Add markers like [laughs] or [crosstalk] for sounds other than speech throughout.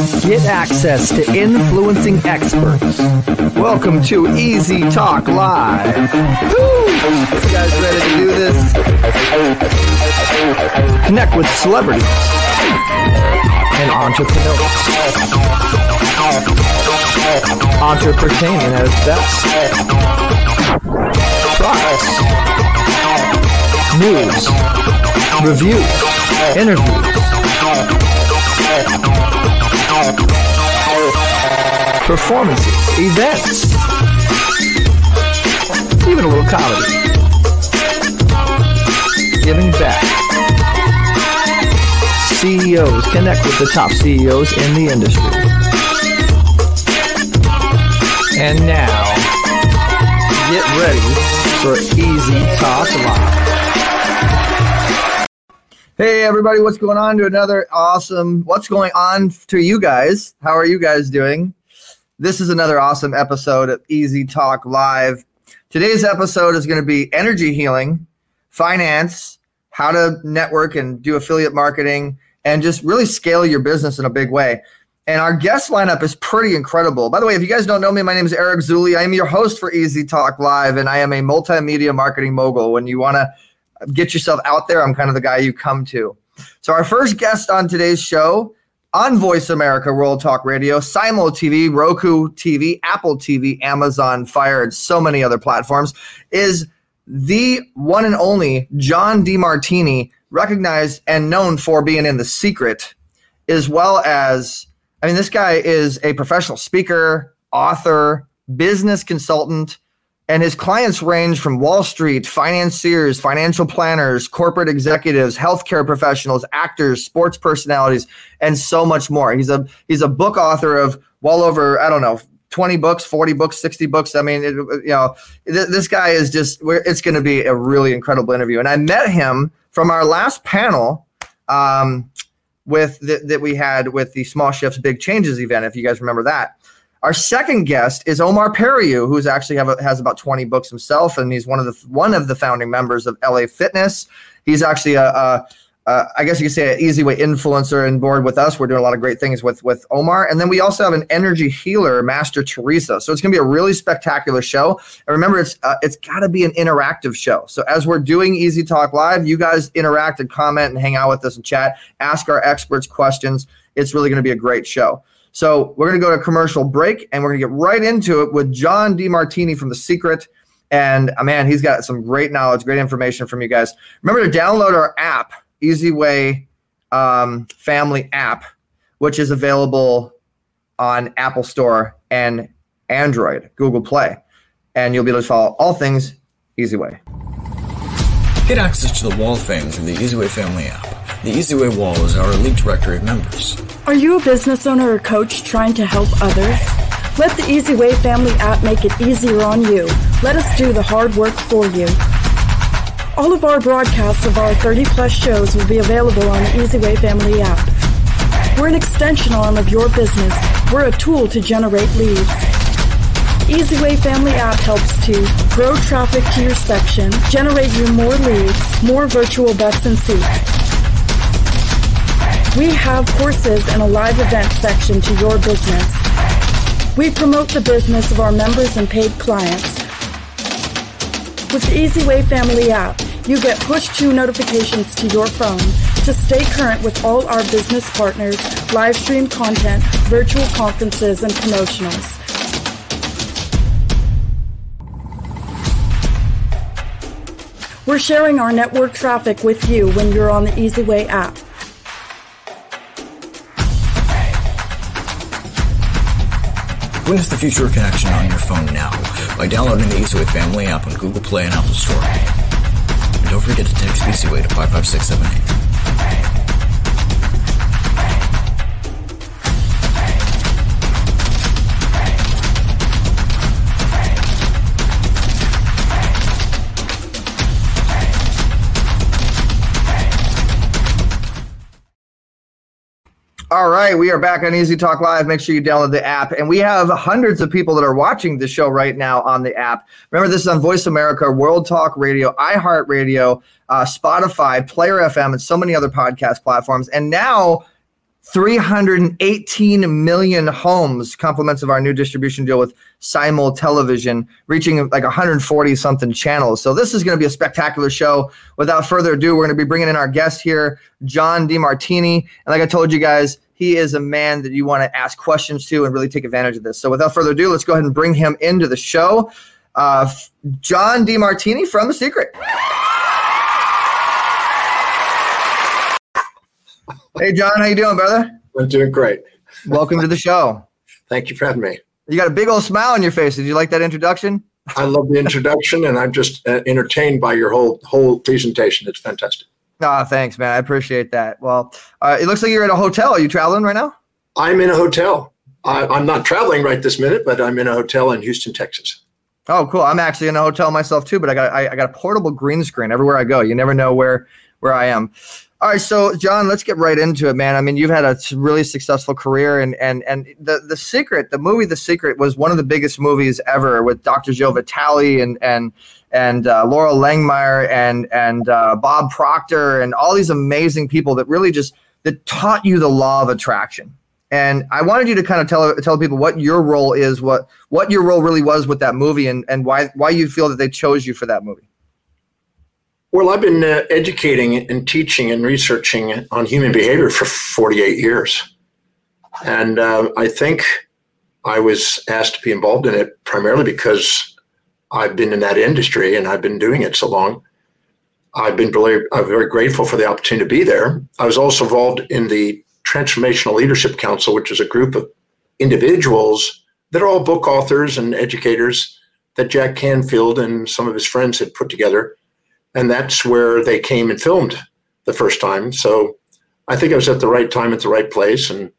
Get access to influencing experts. Welcome to Easy Talk Live. Woo! You guys ready to do this? Connect with celebrities and entrepreneurs. Entrepreneurship at its best. Products, news, reviews, interviews, performances, events, even a little comedy. Giving back. CEOs connect with the top CEOs in the industry. And now, get ready for Easy Talk Live. Hey everybody, what's going on to another awesome what's going on to you guys? How are you guys doing? This is another awesome episode of Easy Talk Live. Today's episode is going to be energy healing, finance, how to network and do affiliate marketing, and just really scale your business in a big way. And our guest lineup is pretty incredible. By the way, if you guys don't know me, my name is Eric Zuley. I am your host for Easy Talk Live, and I am a multimedia marketing mogul. When you want to get yourself out there, I'm kind of the guy you come to. So, our first guest on today's show on Voice America World Talk Radio, Simul TV, Roku TV, Apple TV, Amazon Fire, and so many other platforms is the one and only John Demartini, recognized and known for being in The Secret, as well as, I mean, this guy is a professional speaker, author, business consultant and his clients range from Wall Street, financiers, financial planners, corporate executives, healthcare professionals, actors, sports personalities, and so much more. He's a he's a book author of well over I don't know 20 books, 40 books, 60 books. I mean, it, you know, th- this guy is just it's going to be a really incredible interview. And I met him from our last panel um, with the, that we had with the Small Shifts Big Changes event. If you guys remember that. Our second guest is Omar Periu, who's actually a, has about 20 books himself, and he's one of the one of the founding members of LA Fitness. He's actually I guess you could say an easy way influencer and board with us. We're doing a lot of great things with with Omar, and then we also have an energy healer, Master Teresa. So it's going to be a really spectacular show. And remember, it's uh, it's got to be an interactive show. So as we're doing Easy Talk Live, you guys interact and comment and hang out with us and chat, ask our experts questions. It's really going to be a great show. So we're going to go to commercial break and we're going to get right into it with John Demartini from The Secret. And uh, man, he's got some great knowledge, great information from you guys. Remember to download our app, Easy Way um, Family app, which is available on Apple Store and Android, Google Play. And you'll be able to follow all things Easy Way. Get access to the Wall of Fame through the Easy Way Family app. The Easy Way Wall is our elite directory of members. Are you a business owner or coach trying to help others? Let the Easy Way Family app make it easier on you. Let us do the hard work for you. All of our broadcasts of our 30 plus shows will be available on the Easy Way Family app. We're an extension arm of your business. We're a tool to generate leads. Easy Way Family app helps to grow traffic to your section, generate you more leads, more virtual butts and seats. We have courses and a live event section to your business. We promote the business of our members and paid clients. With the Easy Way Family app, you get push to notifications to your phone to stay current with all our business partners, live stream content, virtual conferences, and promotionals. We're sharing our network traffic with you when you're on the Easy Way app. Witness the future of connection on your phone now by downloading the EasyWay Family app on Google Play and Apple Store. And don't forget to text EasyWay to 55678. All right, we are back on Easy Talk Live. Make sure you download the app. And we have hundreds of people that are watching the show right now on the app. Remember, this is on Voice America, World Talk Radio, iHeartRadio, uh, Spotify, Player FM, and so many other podcast platforms. And now 318 million homes, compliments of our new distribution deal with Simul Television, reaching like 140 something channels. So this is going to be a spectacular show. Without further ado, we're going to be bringing in our guest here, John Demartini. And like I told you guys, he is a man that you want to ask questions to and really take advantage of this. So without further ado, let's go ahead and bring him into the show. Uh, John Demartini from The Secret. Hey, John, how you doing, brother? I'm doing great. Welcome to the show. Thank you for having me. You got a big old smile on your face. Did you like that introduction? I love the introduction, and I'm just uh, entertained by your whole whole presentation. It's fantastic. Ah, oh, thanks, man. I appreciate that. Well, uh, it looks like you're at a hotel. Are you traveling right now? I'm in a hotel. I, I'm not traveling right this minute, but I'm in a hotel in Houston, Texas. Oh, cool. I'm actually in a hotel myself too, but I got I, I got a portable green screen everywhere I go. You never know where where I am. All right, so John, let's get right into it, man. I mean, you've had a really successful career, and and and the the Secret, the movie The Secret, was one of the biggest movies ever with Dr. Joe Vitale and and and uh, Loral Langemeier and and uh, Bob Proctor and all these amazing people that really just that taught you the law of attraction. And I wanted you to kind of tell tell people what your role is, what what your role really was with that movie, and and why why you feel that they chose you for that movie. Well, I've been uh, educating and teaching and researching on human behavior for 48 years. And uh, I think I was asked to be involved in it primarily because I've been in that industry and I've been doing it so long. I've been really, I'm very grateful for the opportunity to be there. I was also involved in the Transformational Leadership Council, which is a group of individuals that are all book authors and educators that Jack Canfield and some of his friends had put together and that's where they came and filmed the first time. So I think I was at the right time at the right place, and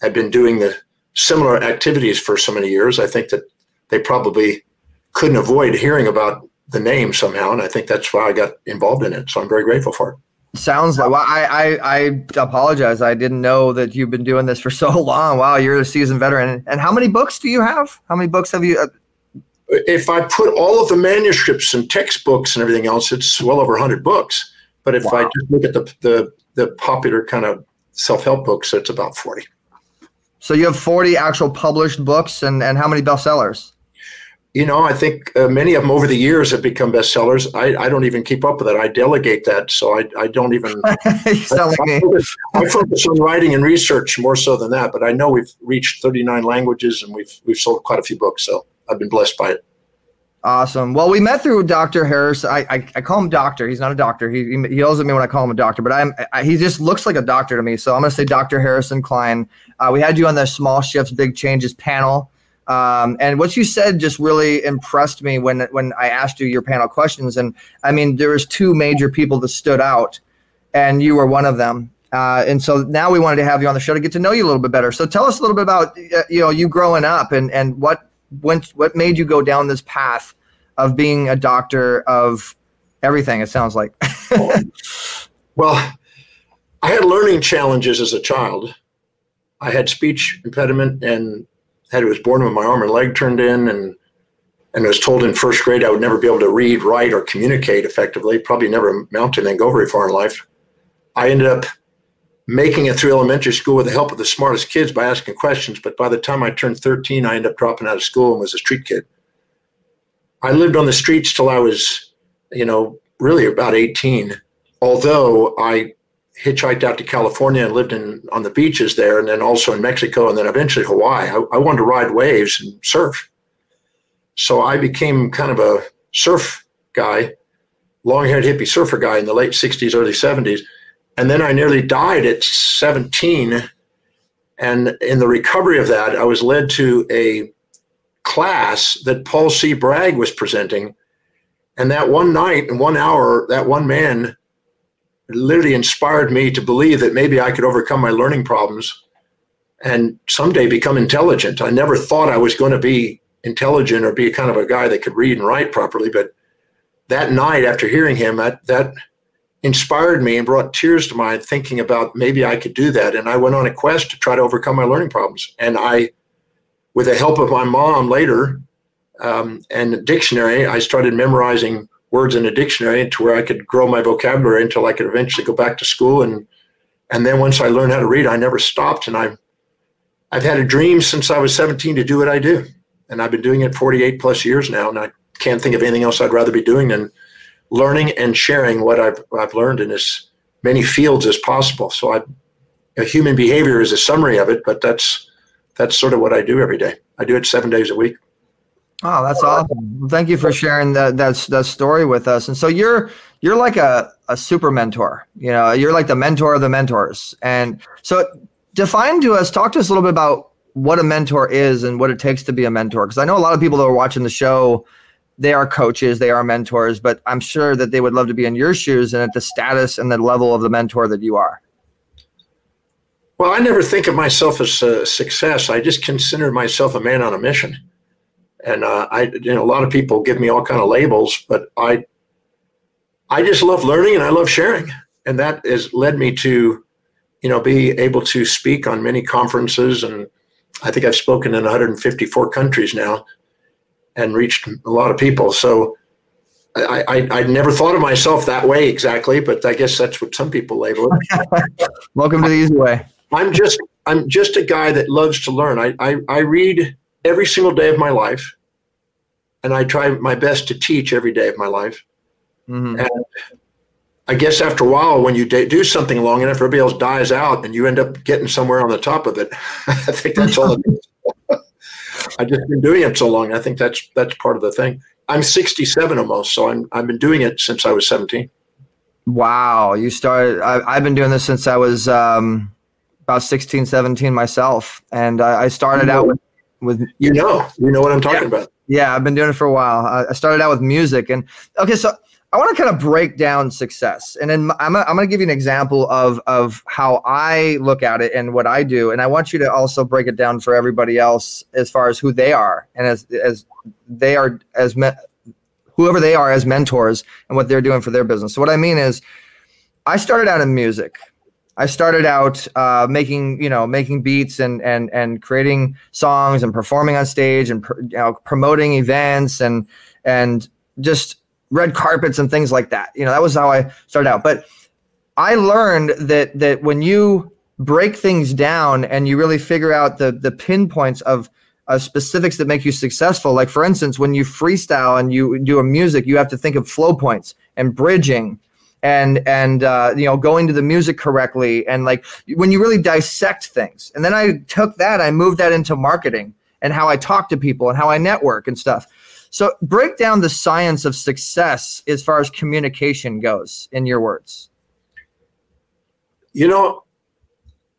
had been doing the similar activities for so many years. I think that they probably couldn't avoid hearing about the name somehow, and I think that's why I got involved in it. So I'm very grateful for it. Sounds like well, I, I I apologize. I didn't know that you've been doing this for [laughs] so long. Wow, you're a seasoned veteran. And how many books do you have? How many books have you? Uh, If I put all of the manuscripts and textbooks and everything else, it's well over 100 books. But if wow. I just look at the, the, the popular kind of self help books, it's about 40. So you have 40 actual published books, and, and how many bestsellers? You know, I think uh, many of them over the years have become bestsellers. I, I don't even keep up with it. I delegate that, so I, I don't even. you sound like I, me. Focus, I focus on writing and research more so than that. But I know we've reached 39 languages and we've we've sold quite a few books. So I've been blessed by it. Awesome. Well, we met through Dr. Harris. I, I, I call him doctor. He's not a doctor. He, he yells at me when I call him a doctor, but I'm I, he just looks like a doctor to me. So I'm going to say Dr. Harrison Klein. Uh, we had you on the Small Shifts, Big Changes panel. Um, and what you said just really impressed me when when I asked you your panel questions. And I mean, there was two major people that stood out, and you were one of them. Uh, and so now we wanted to have you on the show to get to know you a little bit better. So tell us a little bit about uh, you know you growing up and and what when what made you go down this path of being a doctor of everything it sounds like? [laughs] Well i had learning challenges as a child. I had speech impediment and had was born with my arm and leg turned in and and was told in first grade i would never be able to read write or communicate effectively probably never amount to anything go very far in life. I ended up making it through elementary school with the help of the smartest kids by asking questions. But by the time I turned 13, I ended up dropping out of school and was a street kid. I lived on the streets till I was, you know, really about 18. Although I hitchhiked out to California and lived in on the beaches there, and then also in Mexico, and then eventually Hawaii. I, I wanted to ride waves and surf. So I became kind of a surf guy, long-haired hippie surfer guy in the late 60s, early 70s and then I nearly died at 17. And in the recovery of that, I was led to a class that Paul C. Bragg was presenting. And that one night and one hour, that one man literally inspired me to believe that maybe I could overcome my learning problems and someday become intelligent. I never thought I was going to be intelligent or be a kind of a guy that could read and write properly. But that night, after hearing him, that, that inspired me and brought tears to my thinking about maybe I could do that. And I went on a quest to try to overcome my learning problems. And I, with the help of my mom later um, and a dictionary, I started memorizing words in a dictionary to where I could grow my vocabulary until I could eventually go back to school and And then once I learned how to read, I never stopped. And I've, I've had a dream since I was 17 to do what I do. And I've been doing it 48 plus years now. And I can't think of anything else I'd rather be doing than learning and sharing what I've, I've learned in as many fields as possible. So I, a human behavior is a summary of it, but that's, that's sort of what I do every day. I do it seven days a week. Oh, that's awesome. Thank you for sharing that, that, that story with us. And so you're, you're like a, a super mentor, you know, you're like the mentor of the mentors. And so define to us, talk to us a little bit about what a mentor is and what it takes to be a mentor. Cause I know a lot of people that are watching the show, they are coaches, they are mentors, but I'm sure that they would love to be in your shoes and at the status and the level of the mentor that you are. Well, I never think of myself as a success. I just consider myself a man on a mission. And uh, I, you know, a lot of people give me all kind of labels, but I I just love learning and I love sharing. And that has led me to, you know, be able to speak on many conferences. And I think I've spoken in 154 countries now and reached a lot of people. So I, I, I never thought of myself that way exactly, but I guess that's what some people label it. [laughs] Welcome to the easy way. I'm just I'm just a guy that loves to learn. I, I, I read every single day of my life, and I try my best to teach every day of my life. Mm-hmm. And I guess after a while, when you do something long enough, everybody else dies out, and you end up getting somewhere on the top of it. [laughs] I think that's all. I've just been doing it so long. I think that's that's part of the thing. I'm 67 almost, so I'm I've been doing it since I was 17. Wow, you started. I, have been doing this since I was um, about 16, 17 myself, and I, I started you know, out with, with you know you know what I'm talking yeah, about. Yeah, I've been doing it for a while. I started out with music, and okay, so I want to kind of break down success, and then I'm, I'm going to give you an example of of how I look at it and what I do, and I want you to also break it down for everybody else as far as who they are and as as they are as me, whoever they are as mentors and what they're doing for their business. So what I mean is, I started out in music. I started out uh, making, you know, making beats and and and creating songs and performing on stage and you know, promoting events and and just red carpets and things like that. You know, that was how I started out. But I learned that that when you break things down and you really figure out the the pinpoints of uh, specifics that make you successful. Like for instance, when you freestyle and you do a music, you have to think of flow points and bridging and and uh, you know going to the music correctly and like when you really dissect things. And then I took that, I moved that into marketing and how I talk to people and how I network and stuff. So break down the science of success as far as communication goes in your words. You know,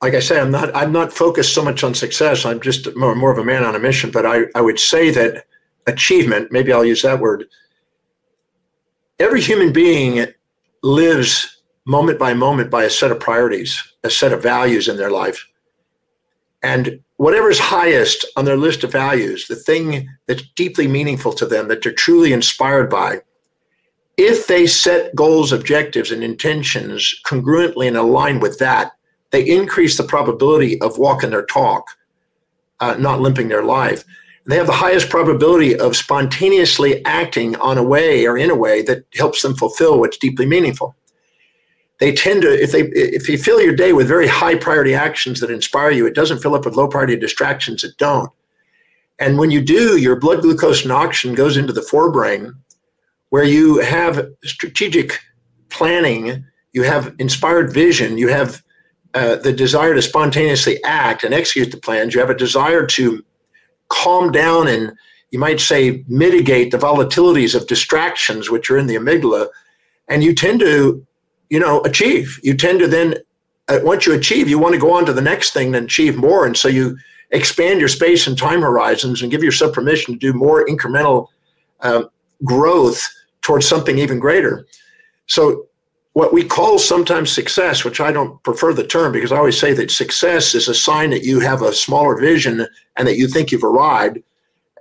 like I say, I'm not I'm not focused so much on success. I'm just more, more of a man on a mission. But I, I would say that achievement, maybe I'll use that word. Every human being lives moment by moment by a set of priorities, a set of values in their life. And whatever's highest on their list of values, the thing that's deeply meaningful to them, that they're truly inspired by, if they set goals, objectives, and intentions congruently and aligned with that, they increase the probability of walking their talk, uh, not limping their life. And They have the highest probability of spontaneously acting on a way or in a way that helps them fulfill what's deeply meaningful they tend to if they if you fill your day with very high priority actions that inspire you it doesn't fill up with low priority distractions that don't. And when you do your blood glucose and oxygen goes into the forebrain where you have strategic planning you have inspired vision you have uh, the desire to spontaneously act and execute the plans you have a desire to calm down and you might say mitigate the volatilities of distractions which are in the amygdala and you tend to you know, achieve. You tend to then, uh, once you achieve, you want to go on to the next thing and achieve more. And so you expand your space and time horizons and give yourself permission to do more incremental uh, growth towards something even greater. So, what we call sometimes success, which I don't prefer the term because I always say that success is a sign that you have a smaller vision and that you think you've arrived,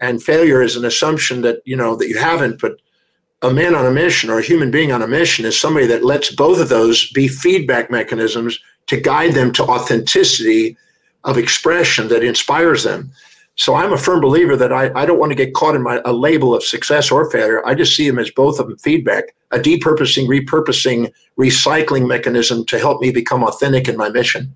and failure is an assumption that you know that you haven't. But a man on a mission or a human being on a mission is somebody that lets both of those be feedback mechanisms to guide them to authenticity of expression that inspires them. So I'm a firm believer that I, I don't want to get caught in my a label of success or failure. I just see them as both of them feedback, a depurposing, repurposing, recycling mechanism to help me become authentic in my mission.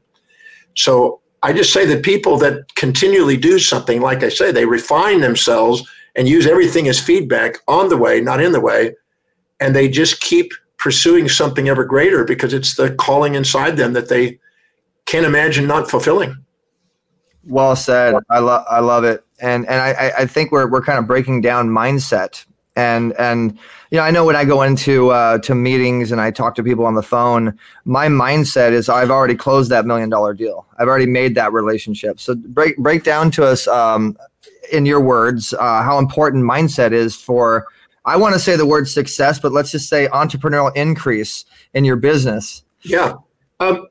So I just say that people that continually do something, like I say, they refine themselves and use everything as feedback on the way, not in the way, and they just keep pursuing something ever greater because it's the calling inside them that they can't imagine not fulfilling. Well said. I love I love it, and and I I think we're we're kind of breaking down mindset, and and you know I know when I go into uh, to meetings and I talk to people on the phone, my mindset is I've already closed that million dollar deal. I've already made that relationship. So break break down to us um, in your words uh, how important mindset is for. I want to say the word success, but let's just say entrepreneurial increase in your business. Yeah. Um,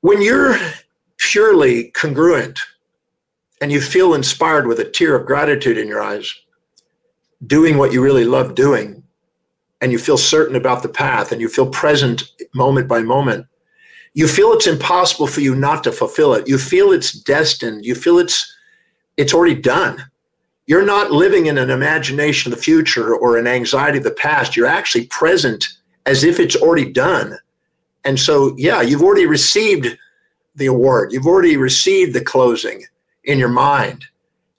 when you're purely congruent and you feel inspired with a tear of gratitude in your eyes, doing what you really love doing, and you feel certain about the path and you feel present moment by moment, you feel it's impossible for you not to fulfill it. You feel it's destined. You feel it's it's already done. You're not living in an imagination of the future or an anxiety of the past. You're actually present as if it's already done. And so, yeah, you've already received the award. You've already received the closing in your mind.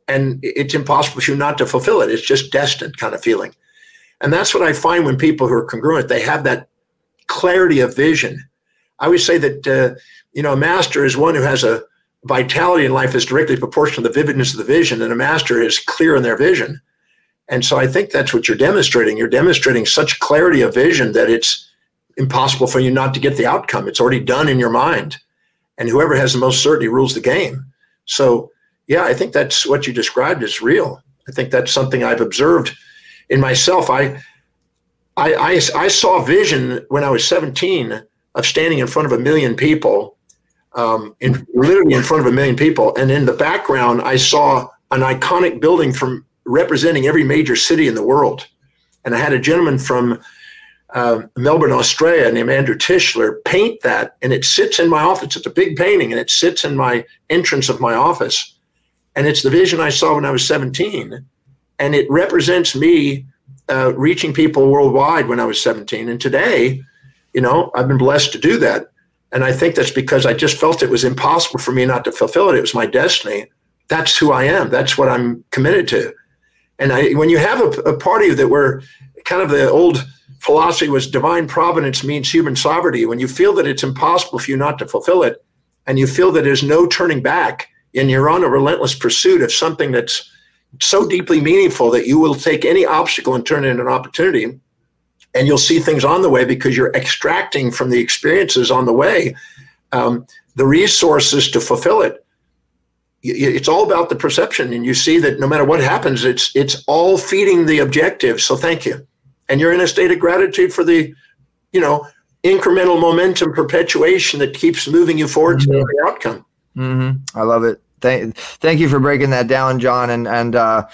And it's impossible for you not to fulfill it. It's just destined kind of feeling. And that's what I find when people who are congruent, they have that clarity of vision. I always say that, uh, you know, a master is one who has a vitality in life is directly proportional to the vividness of the vision, and a master is clear in their vision. And so I think that's what you're demonstrating. You're demonstrating such clarity of vision that it's impossible for you not to get the outcome. It's already done in your mind and whoever has the most certainty rules the game. So, yeah, I think that's what you described is real. I think that's something I've observed in myself. I, I, I, I saw vision when I was 17 of standing in front of a million people, um, in, literally in front of a million people, and in the background I saw an iconic building from representing every major city in the world, and I had a gentleman from uh, Melbourne, Australia, named Andrew Tischler, paint that, and it sits in my office. It's a big painting, and it sits in my entrance of my office. And it's the vision I saw when I was 17, and it represents me uh, reaching people worldwide when I was 17. And today, you know, I've been blessed to do that. And I think that's because I just felt it was impossible for me not to fulfill it. It was my destiny. That's who I am. That's what I'm committed to. And I, when you have a, a party that were kind of the old philosophy was divine providence means human sovereignty. When you feel that it's impossible for you not to fulfill it, and you feel that there's no turning back, and you're on a relentless pursuit of something that's so deeply meaningful that you will take any obstacle and turn it into an opportunity, and you'll see things on the way because you're extracting from the experiences on the way um, the resources to fulfill it. It's all about the perception, and you see that no matter what happens, it's it's all feeding the objective. So thank you and you're in a state of gratitude for the, you know, incremental momentum perpetuation that keeps moving you forward mm-hmm. to the outcome. Mm-hmm. I love it. Thank, thank you for breaking that down, John. And and uh,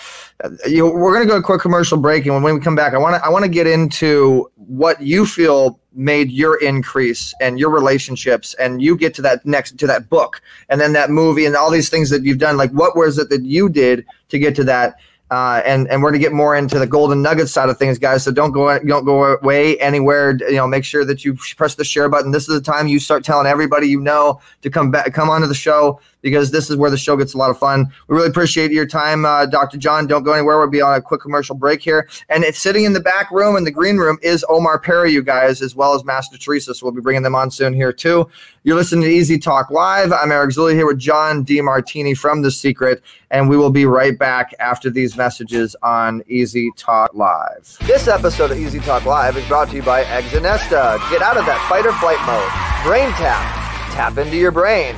you we're going to go a quick commercial break, and when we come back, I want to I want to get into what you feel made your increase and your relationships, and you get to that next to that book, and then that movie, and all these things that you've done. Like, what was it that you did to get to that? Uh, and and we're gonna get more into the golden nugget side of things, guys. So don't go don't go away anywhere. You know, make sure that you press the share button. This is the time you start telling everybody you know to come back, come onto the show because this is where the show gets a lot of fun. We really appreciate your time, uh, Dr. John. Don't go anywhere. We'll be on a quick commercial break here. And it's sitting in the back room in the green room is Omar Periu, you guys, as well as Master Teresa. So we'll be bringing them on soon here too. You're listening to Easy Talk Live. I'm Eric Zuley here with John Demartini from The Secret, and we will be right back after these messages on Easy Talk Live. This episode of Easy Talk Live is brought to you by Exinesta. Get out of that fight or flight mode. Brain tap. Tap into your brain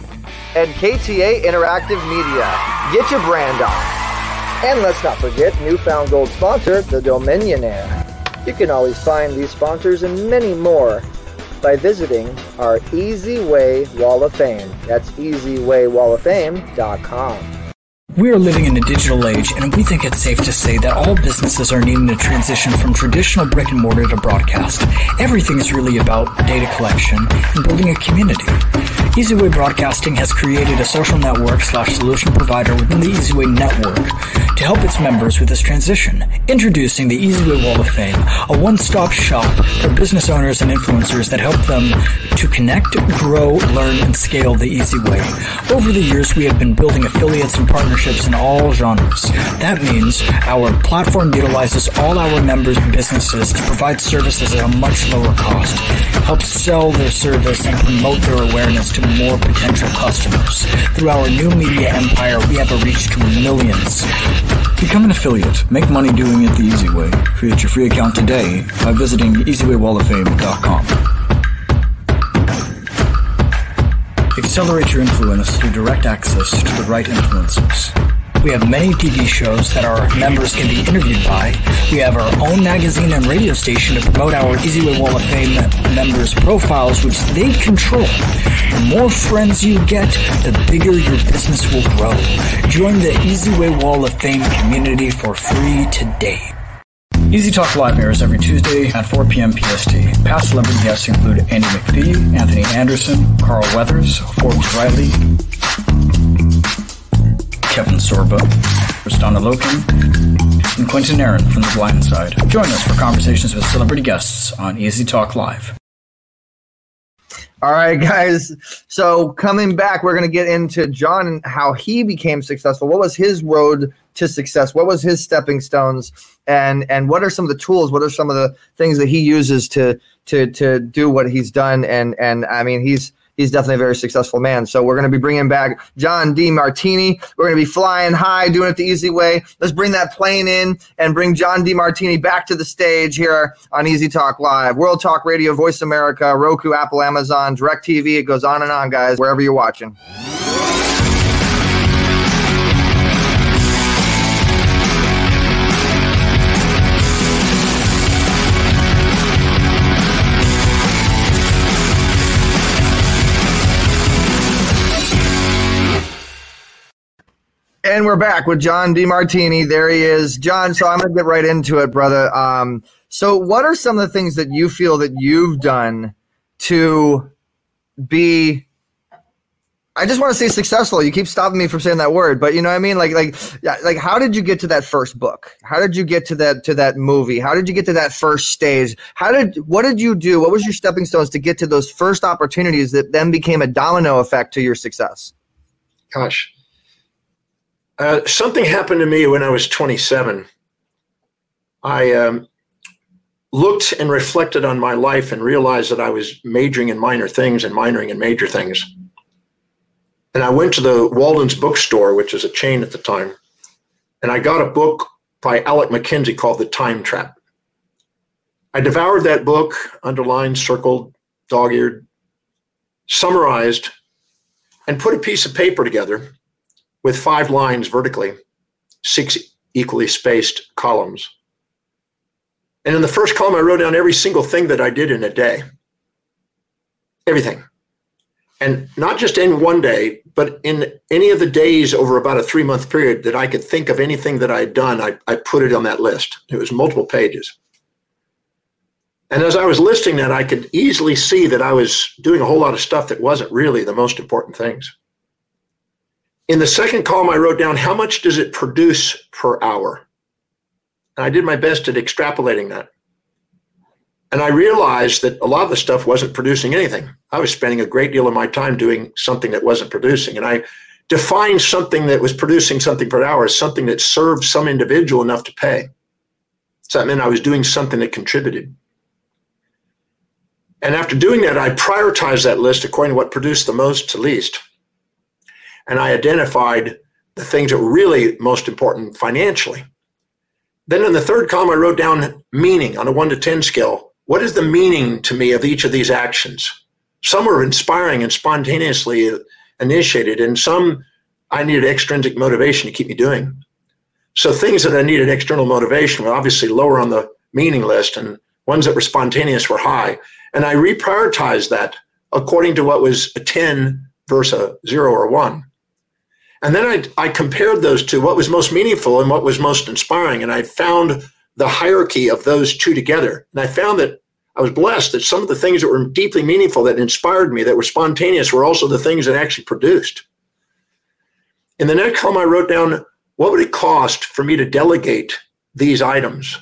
and KTA Interactive Media. Get your brand on. And let's not forget newfound gold sponsor, the Dominionaire. You can always find these sponsors and many more by visiting our Easy Way Wall of Fame. That's easywaywalloffame.com. We are living in a digital age, and we think it's safe to say that all businesses are needing to transition from traditional brick and mortar to broadcast. Everything is really about data collection and building a community. EasyWay Broadcasting has created a social network slash solution provider within the EasyWay network to help its members with this transition. Introducing the EasyWay Wall of Fame, a one-stop shop for business owners and influencers that help them to connect, grow, learn, and scale the easy way. Over the years, we have been building affiliates and partnerships in all genres. That means our platform utilizes all our members' businesses to provide services at a much lower cost, help sell their service and promote their awareness to more potential customers. Through our new media empire, we have a reach to millions. Become an affiliate. Make money doing it the easy way. Create your free account today by visiting easywaywalloffame.com. Accelerate your influence through direct access to the right influencers. We have many TV shows that our members can be interviewed by. We have our own magazine and radio station to promote our EasyWay Wall of Fame members' profiles, which they control. The more friends you get, the bigger your business will grow. Join the EasyWay Wall of Fame community for free today. Easy Talk Live airs every Tuesday at 4 p.m. PST. Past celebrity guests include Andy McPhee, Anthony Anderson, Carl Weathers, Forbes Riley, Kevin Sorbo, Kristanna Loken, and Quentin Aaron from The Blind Side. Join us for conversations with celebrity guests on Easy Talk Live. All right, guys. So coming back, we're going to get into John and how he became successful. What was his road to success? What was his stepping stones? And and what are some of the tools? What are some of the things that he uses to to to do what he's done? And and I mean, he's he's definitely a very successful man. So we're going to be bringing back John Demartini. We're going to be flying high, doing it the easy way. Let's bring that plane in and bring John Demartini back to the stage here on Easy Talk Live, World Talk Radio, Voice America, Roku, Apple, Amazon, Direct TV. It goes on and on, guys, wherever you're watching. And we're back with John Demartini. There he is. John, so I'm going to get right into it, brother. Um, so, what are some of the things that you feel that you've done to be I just want to say successful. You keep stopping me from saying that word, but you know what I mean? Like like like how did you get to that first book? How did you get to that to that movie? How did you get to that first stage? How did what did you do? What was your stepping stones to get to those first opportunities that then became a domino effect to your success? Gosh, uh, something happened to me when I was 27. I um, looked and reflected on my life and realized that I was majoring in minor things and minoring in major things. And I went to the Walden's bookstore, which is a chain at the time, and I got a book by Alec Mackenzie called The Time Trap. I devoured that book, underlined, circled, dog eared, summarized, and put a piece of paper together with five lines vertically, six equally spaced columns. And in the first column, I wrote down every single thing that I did in a day. Everything. And not just in one day, but in any of the days over about a three month period that I could think of anything that I had done, I, I put it on that list. It was multiple pages. And as I was listing that, I could easily see that I was doing a whole lot of stuff that wasn't really the most important things. In the second column, I wrote down how much does it produce per hour? And I did my best at extrapolating that. And I realized that a lot of the stuff wasn't producing anything. I was spending a great deal of my time doing something that wasn't producing. And I defined something that was producing something per hour as something that served some individual enough to pay. So that meant I was doing something that contributed. And after doing that, I prioritized that list according to what produced the most to least and I identified the things that were really most important financially. Then in the third column, I wrote down meaning on a one to 10 scale. What is the meaning to me of each of these actions? Some were inspiring and spontaneously initiated, and some I needed extrinsic motivation to keep me doing. So things that I needed external motivation were obviously lower on the meaning list, and ones that were spontaneous were high. And I reprioritized that according to what was a 10 versus a zero or one. And then I, I compared those two, what was most meaningful and what was most inspiring. And I found the hierarchy of those two together. And I found that I was blessed that some of the things that were deeply meaningful, that inspired me, that were spontaneous, were also the things that actually produced. In the next column, I wrote down what would it cost for me to delegate these items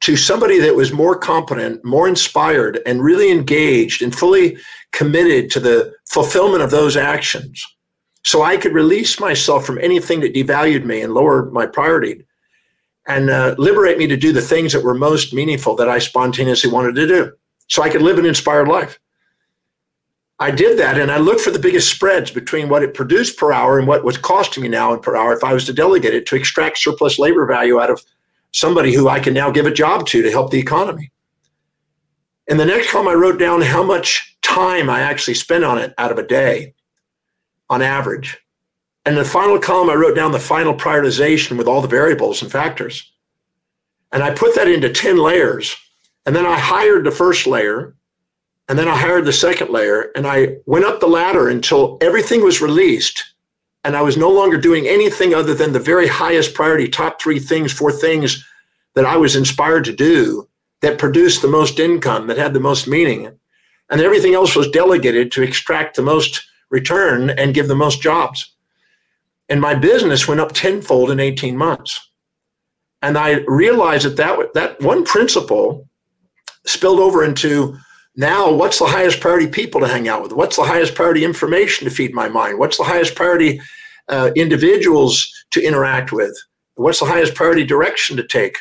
to somebody that was more competent, more inspired, and really engaged and fully committed to the fulfillment of those actions. So I could release myself from anything that devalued me and lower my priority and uh, liberate me to do the things that were most meaningful that I spontaneously wanted to do. So I could live an inspired life. I did that and I looked for the biggest spreads between what it produced per hour and what was costing me now and per hour if I was to delegate it to extract surplus labor value out of somebody who I can now give a job to to help the economy. In the next column, I wrote down how much time I actually spent on it out of a day on average. And the final column, I wrote down the final prioritization with all the variables and factors. And I put that into 10 layers. And then I hired the first layer. And then I hired the second layer. And I went up the ladder until everything was released. And I was no longer doing anything other than the very highest priority, top three things, four things that I was inspired to do that produced the most income, that had the most meaning. And everything else was delegated to extract the most return and give the most jobs. And my business went up tenfold in 18 months. And I realized that that, that one principle spilled over into now what's the highest priority people to hang out with? What's the highest priority information to feed my mind? What's the highest priority uh, individuals to interact with? What's the highest priority direction to take?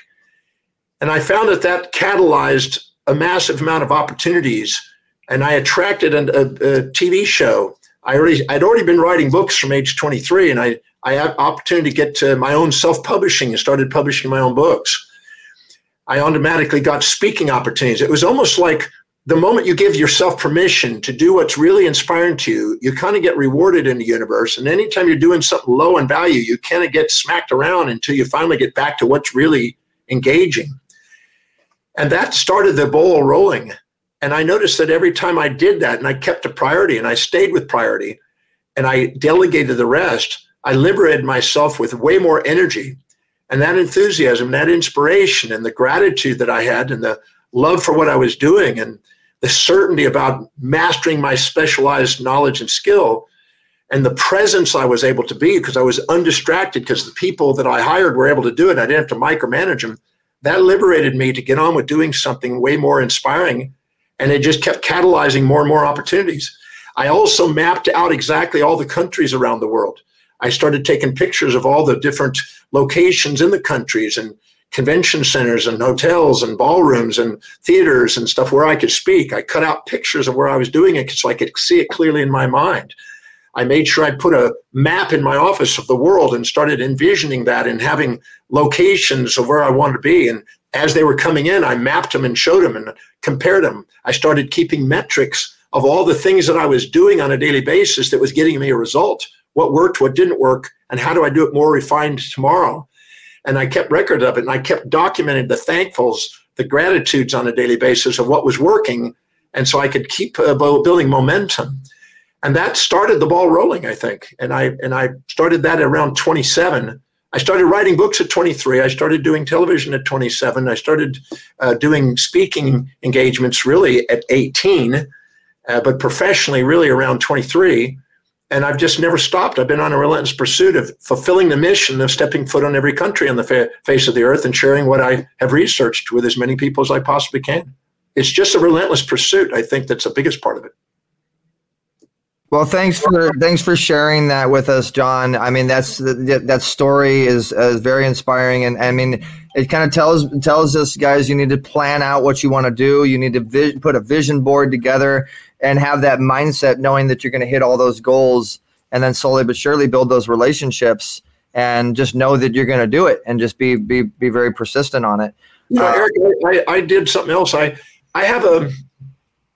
And I found that that catalyzed a massive amount of opportunities. And I attracted a, a, a TV show I already I'd already been writing books from age 23, and I I had opportunity to get to my own self publishing and started publishing my own books. I automatically got speaking opportunities. It was almost like the moment you give yourself permission to do what's really inspiring to you, you kind of get rewarded in the universe. And anytime you're doing something low in value, you kind of get smacked around until you finally get back to what's really engaging. And that started the ball rolling. And I noticed that every time I did that and I kept a priority and I stayed with priority and I delegated the rest, I liberated myself with way more energy. And that enthusiasm, that inspiration, and the gratitude that I had, and the love for what I was doing, and the certainty about mastering my specialized knowledge and skill, and the presence I was able to be because I was undistracted because the people that I hired were able to do it. I didn't have to micromanage them. That liberated me to get on with doing something way more inspiring and it just kept catalyzing more and more opportunities. I also mapped out exactly all the countries around the world. I started taking pictures of all the different locations in the countries and convention centers and hotels and ballrooms and theaters and stuff where I could speak. I cut out pictures of where I was doing it so I could see it clearly in my mind. I made sure I put a map in my office of the world and started envisioning that and having locations of where I wanted to be. And as they were coming in, I mapped them and showed them and compared them. I started keeping metrics of all the things that I was doing on a daily basis that was getting me a result. What worked, what didn't work, and how do I do it more refined tomorrow? And I kept record of it and I kept documenting the thankfuls, the gratitudes on a daily basis of what was working. And so I could keep uh, building momentum. And that started the ball rolling, I think. And I and I started that around 27 I started writing books at 23. I started doing television at 27. I started uh, doing speaking engagements really at 18, uh, but professionally really around 23. And I've just never stopped. I've been on a relentless pursuit of fulfilling the mission of stepping foot on every country on the fa- face of the earth and sharing what I have researched with as many people as I possibly can. It's just a relentless pursuit. I think that's the biggest part of it. Well, thanks for thanks for sharing that with us, John. I mean, that's that story is, is very inspiring, and I mean, it kind of tells tells us, guys, you need to plan out what you want to do. You need to vi- put a vision board together and have that mindset, knowing that you're going to hit all those goals, and then slowly but surely build those relationships, and just know that you're going to do it, and just be be be very persistent on it. You know, uh, Eric, I, I did something else. I I have a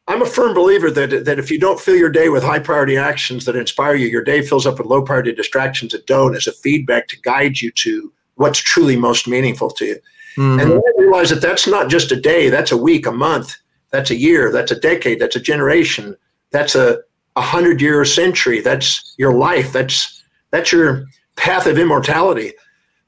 I'm a firm believer that, that if you don't fill your day with high priority actions that inspire you, your day fills up with low priority distractions that don't as a feedback to guide you to what's truly most meaningful to you. Mm-hmm. And then I realize that that's not just a day, that's a week, a month, that's a year, that's a decade, that's a generation, that's a, a hundred year century, that's your life, that's that's your path of immortality.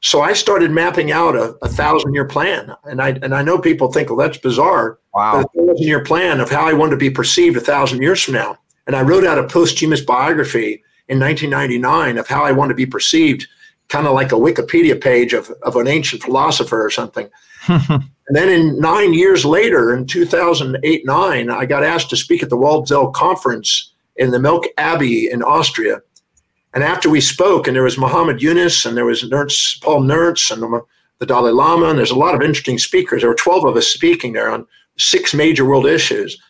So I started mapping out a, a thousand year plan. And I, and I know people think, well, that's bizarre. Wow. But a thousand year plan of how I want to be perceived a thousand years from now. And I wrote out a posthumous biography in 1999 of how I want to be perceived, kind of like a Wikipedia page of, of an ancient philosopher or something. [laughs] and then in nine years later, in 2008 9, I got asked to speak at the Waldzell Conference in the Melk Abbey in Austria. And after we spoke, and there was Muhammad Yunus, and there was Nurse, Paul Nurse, and the, the Dalai Lama, and there's a lot of interesting speakers. There were 12 of us speaking there on six major world issues.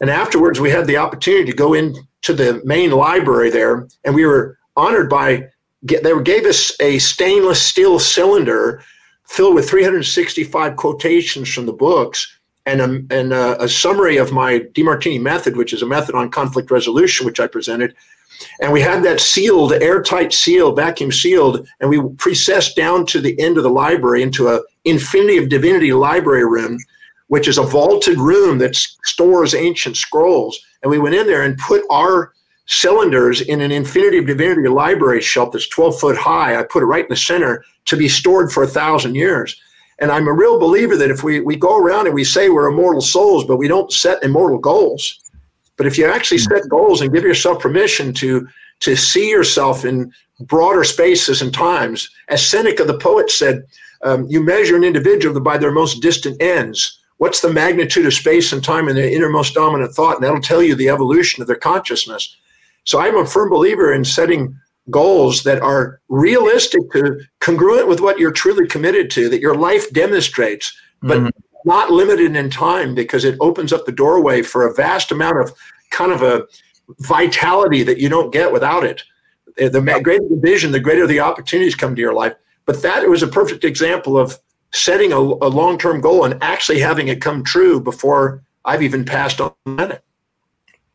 And afterwards, we had the opportunity to go into the main library there, and we were honored by they gave us a stainless steel cylinder filled with 365 quotations from the books and a, and a, a summary of my Demartini method, which is a method on conflict resolution, which I presented. And we had that sealed, airtight seal, vacuum sealed, and we precessed down to the end of the library into a Infinity of Divinity library room which is a vaulted room that stores ancient scrolls. And we went in there and put our cylinders in an Infinity of Divinity library shelf that's 12 foot high. I put it right in the center to be stored for a thousand years. And I'm a real believer that if we, we go around and we say we're immortal souls, but we don't set immortal goals. But if you actually set goals and give yourself permission to, to see yourself in broader spaces and times, as Seneca the poet said, um, you measure an individual by their most distant ends what's the magnitude of space and time in their innermost dominant thought, and that'll tell you the evolution of their consciousness. So I'm a firm believer in setting goals that are realistic to congruent with what you're truly committed to, that your life demonstrates, but mm-hmm. Not limited in time because it opens up the doorway for a vast amount of kind of a vitality that you don't get without it. The greater the vision, the greater the opportunities come to your life. But that was a perfect example of setting a, a long term goal and actually having it come true before I've even passed on it.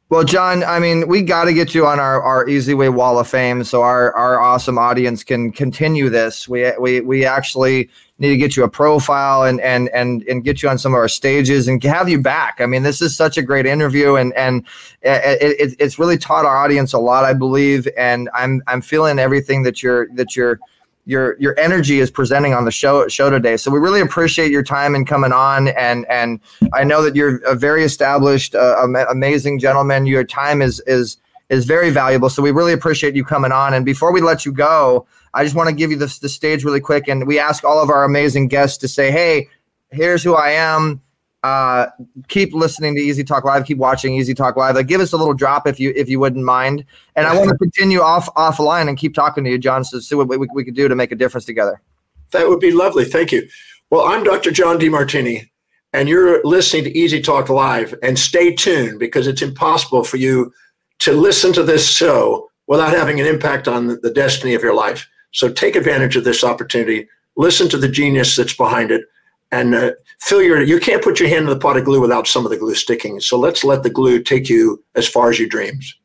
Well, John, I mean, we got to get you on our, our Easy Way Wall of Fame so our, our awesome audience can continue this. We, we, we actually need to get you a profile and, and, and, and get you on some of our stages and have you back. I mean, this is such a great interview and, and it, it, it's really taught our audience a lot, I believe. And I'm, I'm feeling everything that you're, that you're, your your energy is presenting on the show show today. So we really appreciate your time and coming on. And and I know that you're a very established, uh, amazing gentleman. Your time is is is very valuable. So we really appreciate you coming on. And before we let you go, I just want to give you the, the stage really quick. And we ask all of our amazing guests to say, "Hey, here's who I am uh, keep listening to Easy Talk Live. Keep watching Easy Talk Live. Like, give us a little drop if you if you wouldn't mind. And I want to continue off offline and keep talking to you, John, to see what we, we could do to make a difference together. That would be lovely. Thank you. Well, I'm Dr. John Demartini, and you're listening to Easy Talk Live. And stay tuned because it's impossible for you to listen to this show without having an impact on the destiny of your life. So take advantage of this opportunity. Listen to the genius that's behind it and uh, fill your you can't put your hand in the pot of glue without some of the glue sticking so let's let the glue take you as far as your dreams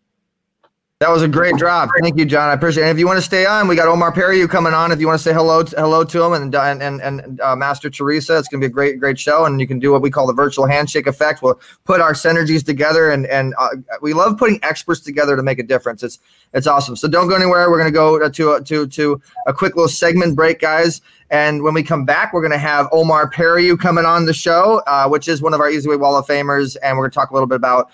that was a great drop. Thank you, John. I appreciate it. And if you want to stay on, we got Omar Periu coming on. If you want to say hello, to, hello to him and and and, uh, Master Teresa, it's going to be a great great show. And you can do what we call the virtual handshake effect. We'll put our synergies together, and and uh, we love putting experts together to make a difference. It's it's awesome. So don't go anywhere. We're going to go to to to a quick little segment break, guys. And when we come back, we're going to have Omar Periu coming on the show, uh, which is one of our Easy Way Wall of Famers, and we're going to talk a little bit about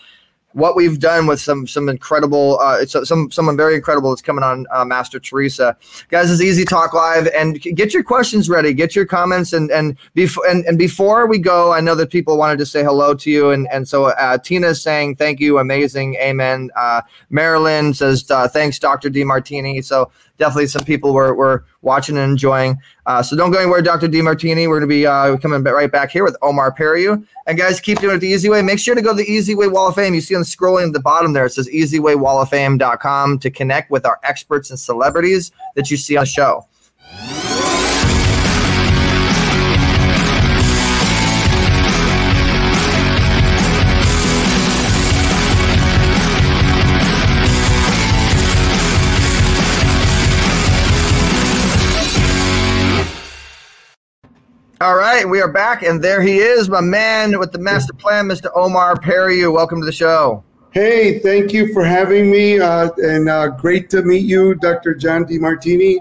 what we've done with some some incredible uh, some someone very incredible that's coming on uh, Master Teresa. Guys, it's Easy Talk Live, and get your questions ready, get your comments, and and before and, and before we go, I know that people wanted to say hello to you, and and so uh, Tina is saying thank you, amazing, amen. Uh, Marilyn says uh, thanks, Doctor Demartini. So definitely some people were, were watching and enjoying. Uh, so don't go anywhere, Dr. Demartini. We're going to be uh, coming right back here with Omar Periu. And guys, keep doing it the easy way. Make sure to go to the Easy Way Wall of Fame. You see on the scrolling at the bottom there, it says easywaywalloffame.com to connect with our experts and celebrities that you see on the show. All right, we are back, and there he is, my man with the master plan, Mr. Omar Periu. Welcome to the show. Hey, thank you for having me, uh, and uh, great to meet you, Dr. John Demartini.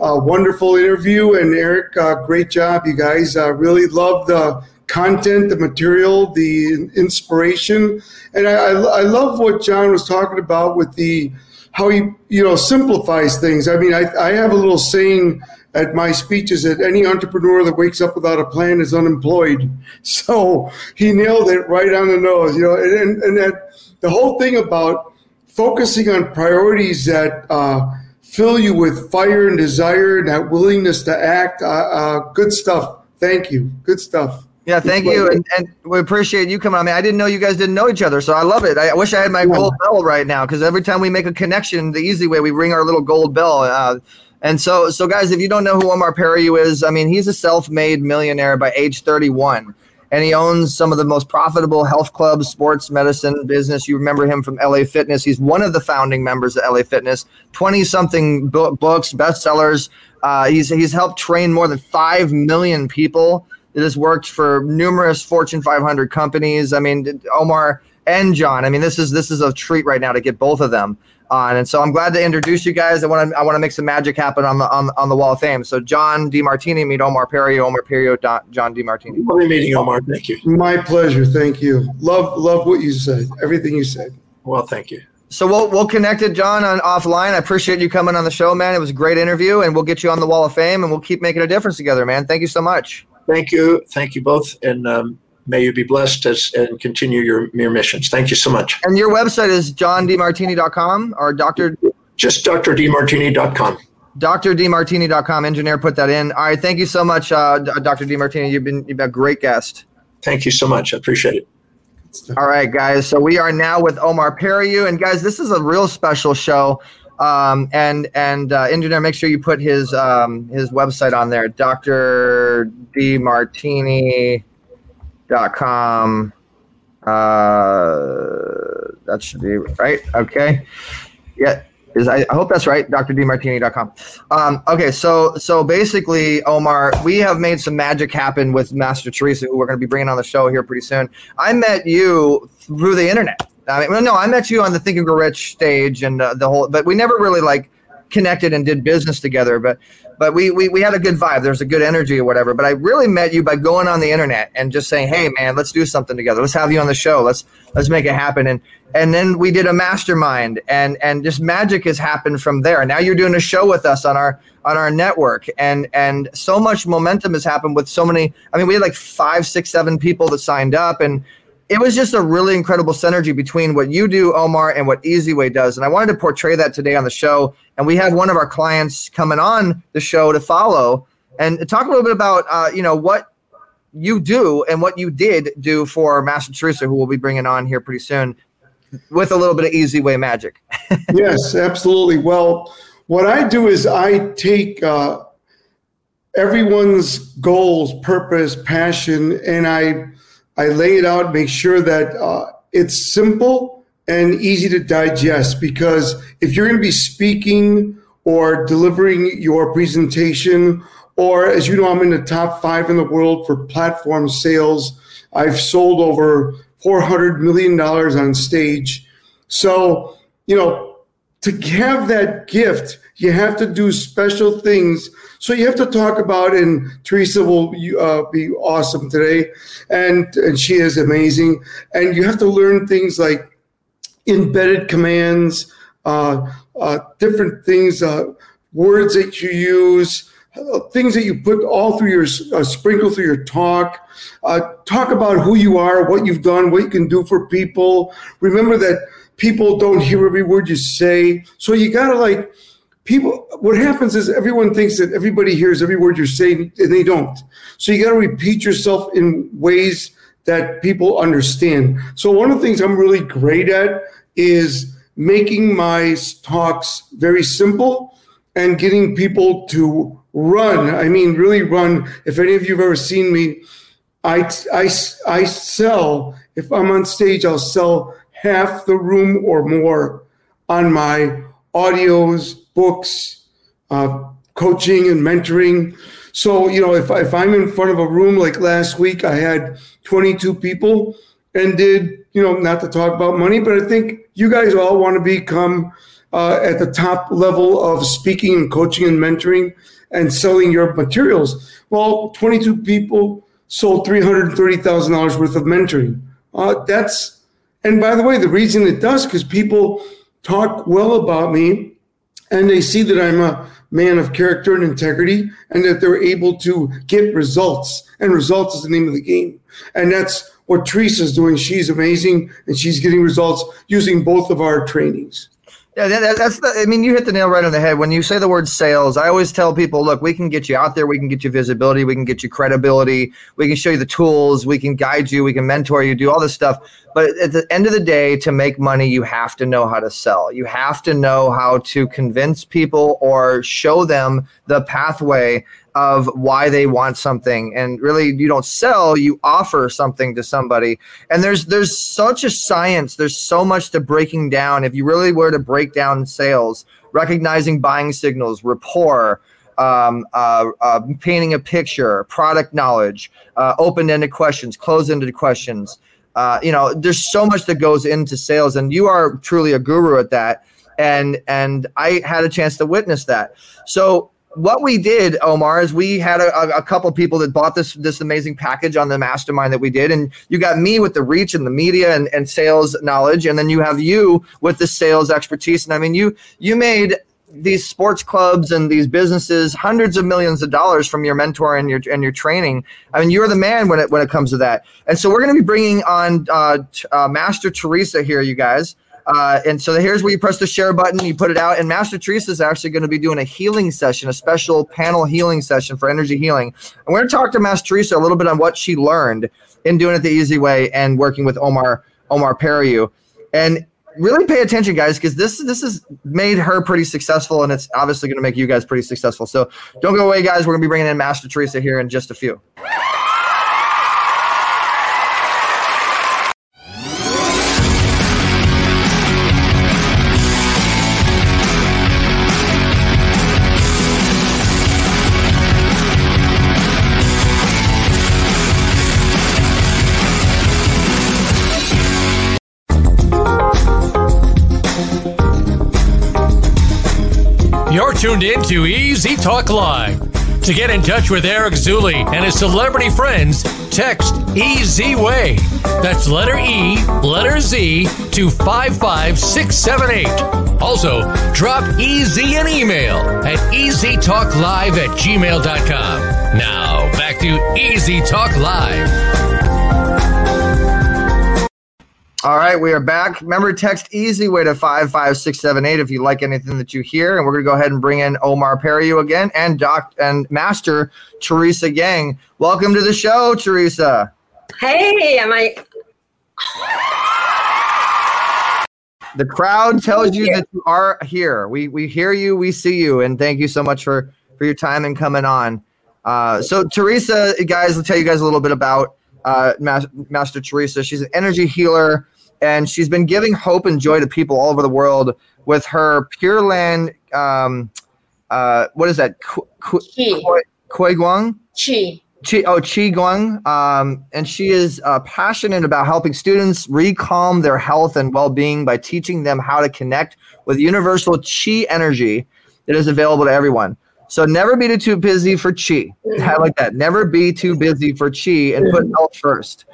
Uh, wonderful interview, and Eric, uh, great job, you guys. Uh, really love the content, the material, the inspiration, and I, I, I love what John was talking about with the how he you know simplifies things. I mean, I, I have a little saying at my speeches that any entrepreneur that wakes up without a plan is unemployed. [laughs] So he nailed it right on the nose, you know, and, and that the whole thing about focusing on priorities that uh, fill you with fire and desire and that willingness to act. Uh, uh, good stuff. Thank you. Good stuff. Yeah, thank you, and, and we appreciate you coming on. I mean, I didn't know you guys didn't know each other, so I love it. I wish I had my yeah. gold bell right now because every time we make a connection, the easy way, we ring our little gold bell. Uh, and so, so guys, if you don't know who Omar Periu is, I mean, he's a self-made millionaire by age 31 and he owns some of the most profitable health clubs, sports medicine business. You remember him from LA Fitness. He's one of the founding members of LA Fitness. Twenty something books, bestsellers. Uh, he's he's helped train more than five million people. It has worked for numerous Fortune 500 companies. I mean, Omar and John. I mean, this is this is a treat right now to get both of them on. And so I'm glad to introduce you guys. I want to I want to make some magic happen on the on, on the wall of fame. So John Demartini meet Omar Periu, Omar Periu, John Demartini. Lovely meeting Omar. Thank you. My pleasure. Thank you. Love love what you said. Everything you said. Well, thank you. So we'll we'll connect it, John, on offline. I appreciate you coming on the show, man. It was a great interview, and we'll get you on the wall of fame, and we'll keep making a difference together, man. Thank you so much. Thank you. Thank you both, and um, may you be blessed as and continue your your missions. Thank you so much. And your website is johndemartini.com or Dr. Just drdemartini.com. DrDemartini.com. Engineer put that in. All right. Thank you so much, uh, Dr. Demartini. You've been you've been a great guest. Thank you so much. I appreciate it. All right, guys. So we are now with Omar Periu, and guys, this is a real special show. Um, and and uh, engineer, make sure you put his um, his website on there, Dr. Demartini.com. Uh, that should be right. Okay. Yeah is I, I hope that's right, drdemartini.com. Um, okay, so so basically, Omar, we have made some magic happen with Master Teresa, who we're going to be bringing on the show here pretty soon. I met you through the internet. I mean, no, I met you on the Think Rich stage and uh, the whole, but we never really like connected and did business together. But but we, we we had a good vibe. There's a good energy or whatever. But I really met you by going on the internet and just saying, "Hey, man, let's do something together. Let's have you on the show. Let's let's make it happen." And and then we did a mastermind, and and just magic has happened from there. Now you're doing a show with us on our on our network, and and so much momentum has happened with so many. I mean, we had like five, six, seven people that signed up, and it was just a really incredible synergy between what you do, Omar, and what EasyWay does. And I wanted to portray that today on the show. And we have one of our clients coming on the show to follow and talk a little bit about, uh, you know, what you do and what you did do for Master Teresa, who we'll be bringing on here pretty soon with a little bit of EasyWay magic. [laughs] yes, absolutely. Well, what I do is I take uh, everyone's goals, purpose, passion, and I I lay it out, make sure that uh, it's simple and easy to digest. Because if you're going to be speaking or delivering your presentation, or as you know, I'm in the top five in the world for platform sales. I've sold over $400 million on stage. So, you know, to have that gift, you have to do special things. So you have to talk about, and Teresa will uh, be awesome today, and and she is amazing. And you have to learn things like embedded commands, uh, uh, different things, uh, words that you use. Uh, things that you put all through your uh, sprinkle through your talk talk about who you are what you've done what you can do for people remember that people don't hear every word you say. So you gotta like people what happens is everyone thinks that everybody hears every word you're saying and they don't. So you got to repeat yourself in ways that people understand. So one of the things i'm really great at is making my talks very simple and getting people to run. I mean really run. If any of you have ever seen me i i, I sell if i'm on stage i'll sell half the room or more on my audios books, uh, coaching and mentoring. So, you know, if, if I'm in front of a room like last week, I had 22 people and did, you know, not to talk about money, but I think you guys all want to become uh, at the top level of speaking and coaching and mentoring and selling your materials. Well, 22 people sold $330,000 worth of mentoring. Uh, that's, and by the way, the reason it does, because people talk well about me and they see that I'm a man of character and integrity and that they're able to get results. And results is the name of the game. And that's what Teresa's doing. She's amazing and she's getting results using both of our trainings. Yeah, that, that's the. I mean, you hit the nail right on the head. When you say the word sales, I always tell people, look, we can get you out there, we can get you visibility, we can get you credibility, we can show you the tools, we can guide you, we can mentor you, do all this stuff. But at the end of the day, to make money, you have to know how to sell. You have to know how to convince people or show them the pathway of why they want something. And really you don't sell you offer something to somebody. And there's there's such a science. There's so much to breaking down. If you really were to break down sales recognizing buying signals rapport um, uh, uh, painting a picture product knowledge uh, open-ended questions closed-ended questions uh, you know there's so much that goes into sales and you are truly a guru at that. And and i had a chance to witness that. So what we did, Omar, is we had a, a couple people that bought this this amazing package on the mastermind that we did, and you got me with the reach and the media and, and sales knowledge, and then you have you with the sales expertise. And I mean, you you made these sports clubs and these businesses hundreds of millions of dollars from your mentor and your and your training. I mean, you're the man when it when it comes to that. And so we're going to be bringing on uh, uh, Master Teresa here, you guys. Uh, and so here's where you press the share button, you put it out, and Master Teresa is actually going to be doing a healing session, a special panel healing session for energy healing. And we're going to talk to Master Teresa a little bit on what she learned in doing it the easy way and working with Omar Omar Periu. And really pay attention, guys, because this this has made her pretty successful, and it's obviously going to make you guys pretty successful. So don't go away, guys. We're going to be bringing in Master Teresa here in just a few. Tuned in to Easy Talk Live. To get in touch with Eric Zuley and his celebrity friends, text EZWay. That's letter E, letter Z to 55678. Also, drop EZ an email at easytalklive at gmail.com. Now, back to Easy Talk Live. All right, we are back. Remember, text easy way to 55678 if you like anything that you hear. And we're going to go ahead and bring in Omar Periu again and Doc and Master Teresa Yeung. Welcome to the show, Teresa. Hey, am I? The crowd tells you that you are here. We we hear you, we see you, and thank you so much for for your time and coming on. Uh, so Teresa, guys, I'll tell you guys a little bit about uh, Master Teresa. She's an energy healer and she's been giving hope and joy to people all over the world with her Pure Land. Um, uh, what is that? Koi Guang? Qi. Chi, oh, Qi Guang. Um, and she is uh, passionate about helping students recalm their health and well being by teaching them how to connect with universal Qi energy that is available to everyone. So never be too busy for Qi. I like that. Never be too busy for Qi and put health first.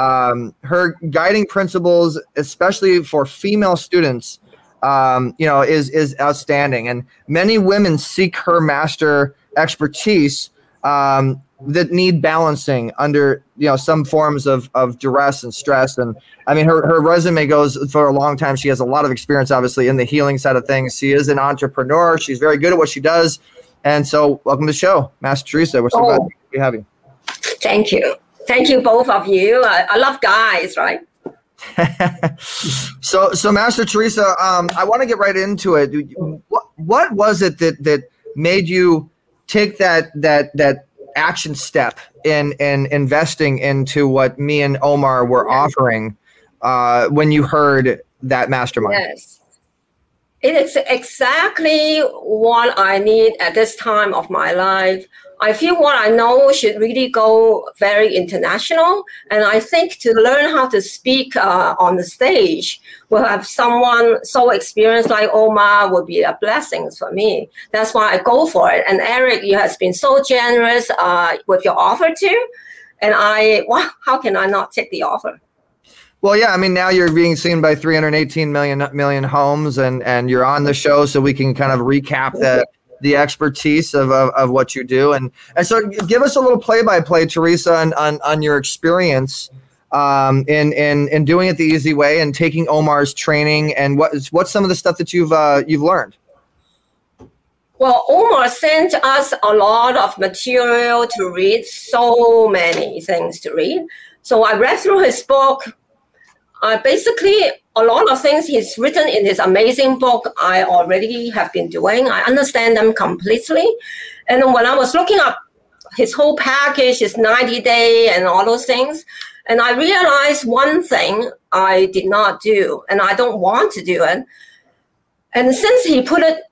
Um, her guiding principles, especially for female students, um, you know, is is outstanding. And many women seek her master expertise um, that need balancing under you know some forms of of duress and stress. And I mean, her her resume goes for a long time. She has a lot of experience, obviously, in the healing side of things. She is an entrepreneur. She's very good at what she does. And so, welcome to the show, Master Teresa. We're so oh. glad to have you. Thank you. Thank you, both of you. I, I love guys, right? [laughs] so, so Master Teresa, um, I want to get right into it. What, what was it that that made you take that that that action step in in investing into what me and Omar were offering uh, when you heard that mastermind? Yes. It is exactly what I need at this time of my life. I feel what I know should really go very international. And I think to learn how to speak uh, on the stage will have someone so experienced like Omar would be a blessing for me. That's why I go for it. And Eric, you have been so generous uh, with your offer too. And I, wow, how can I not take the offer? Well, yeah, I mean, now you're being seen by 318 million million homes, and and you're on the show, so we can kind of recap the the expertise of, of, of what you do, and and so give us a little play by play, Teresa, on, on on your experience um, in in in doing it the easy way and taking Omar's training, and what what's some of the stuff that you've uh, you've learned. Well, Omar sent us a lot of material to read, so many things to read. So I read through his book uh, basically, a lot of things he's written in his amazing book, I already have been doing. I understand them completely. And when I was looking up his whole package, his 90 day and all those things, and I realized one thing I did not do, and I don't want to do it. And since he put it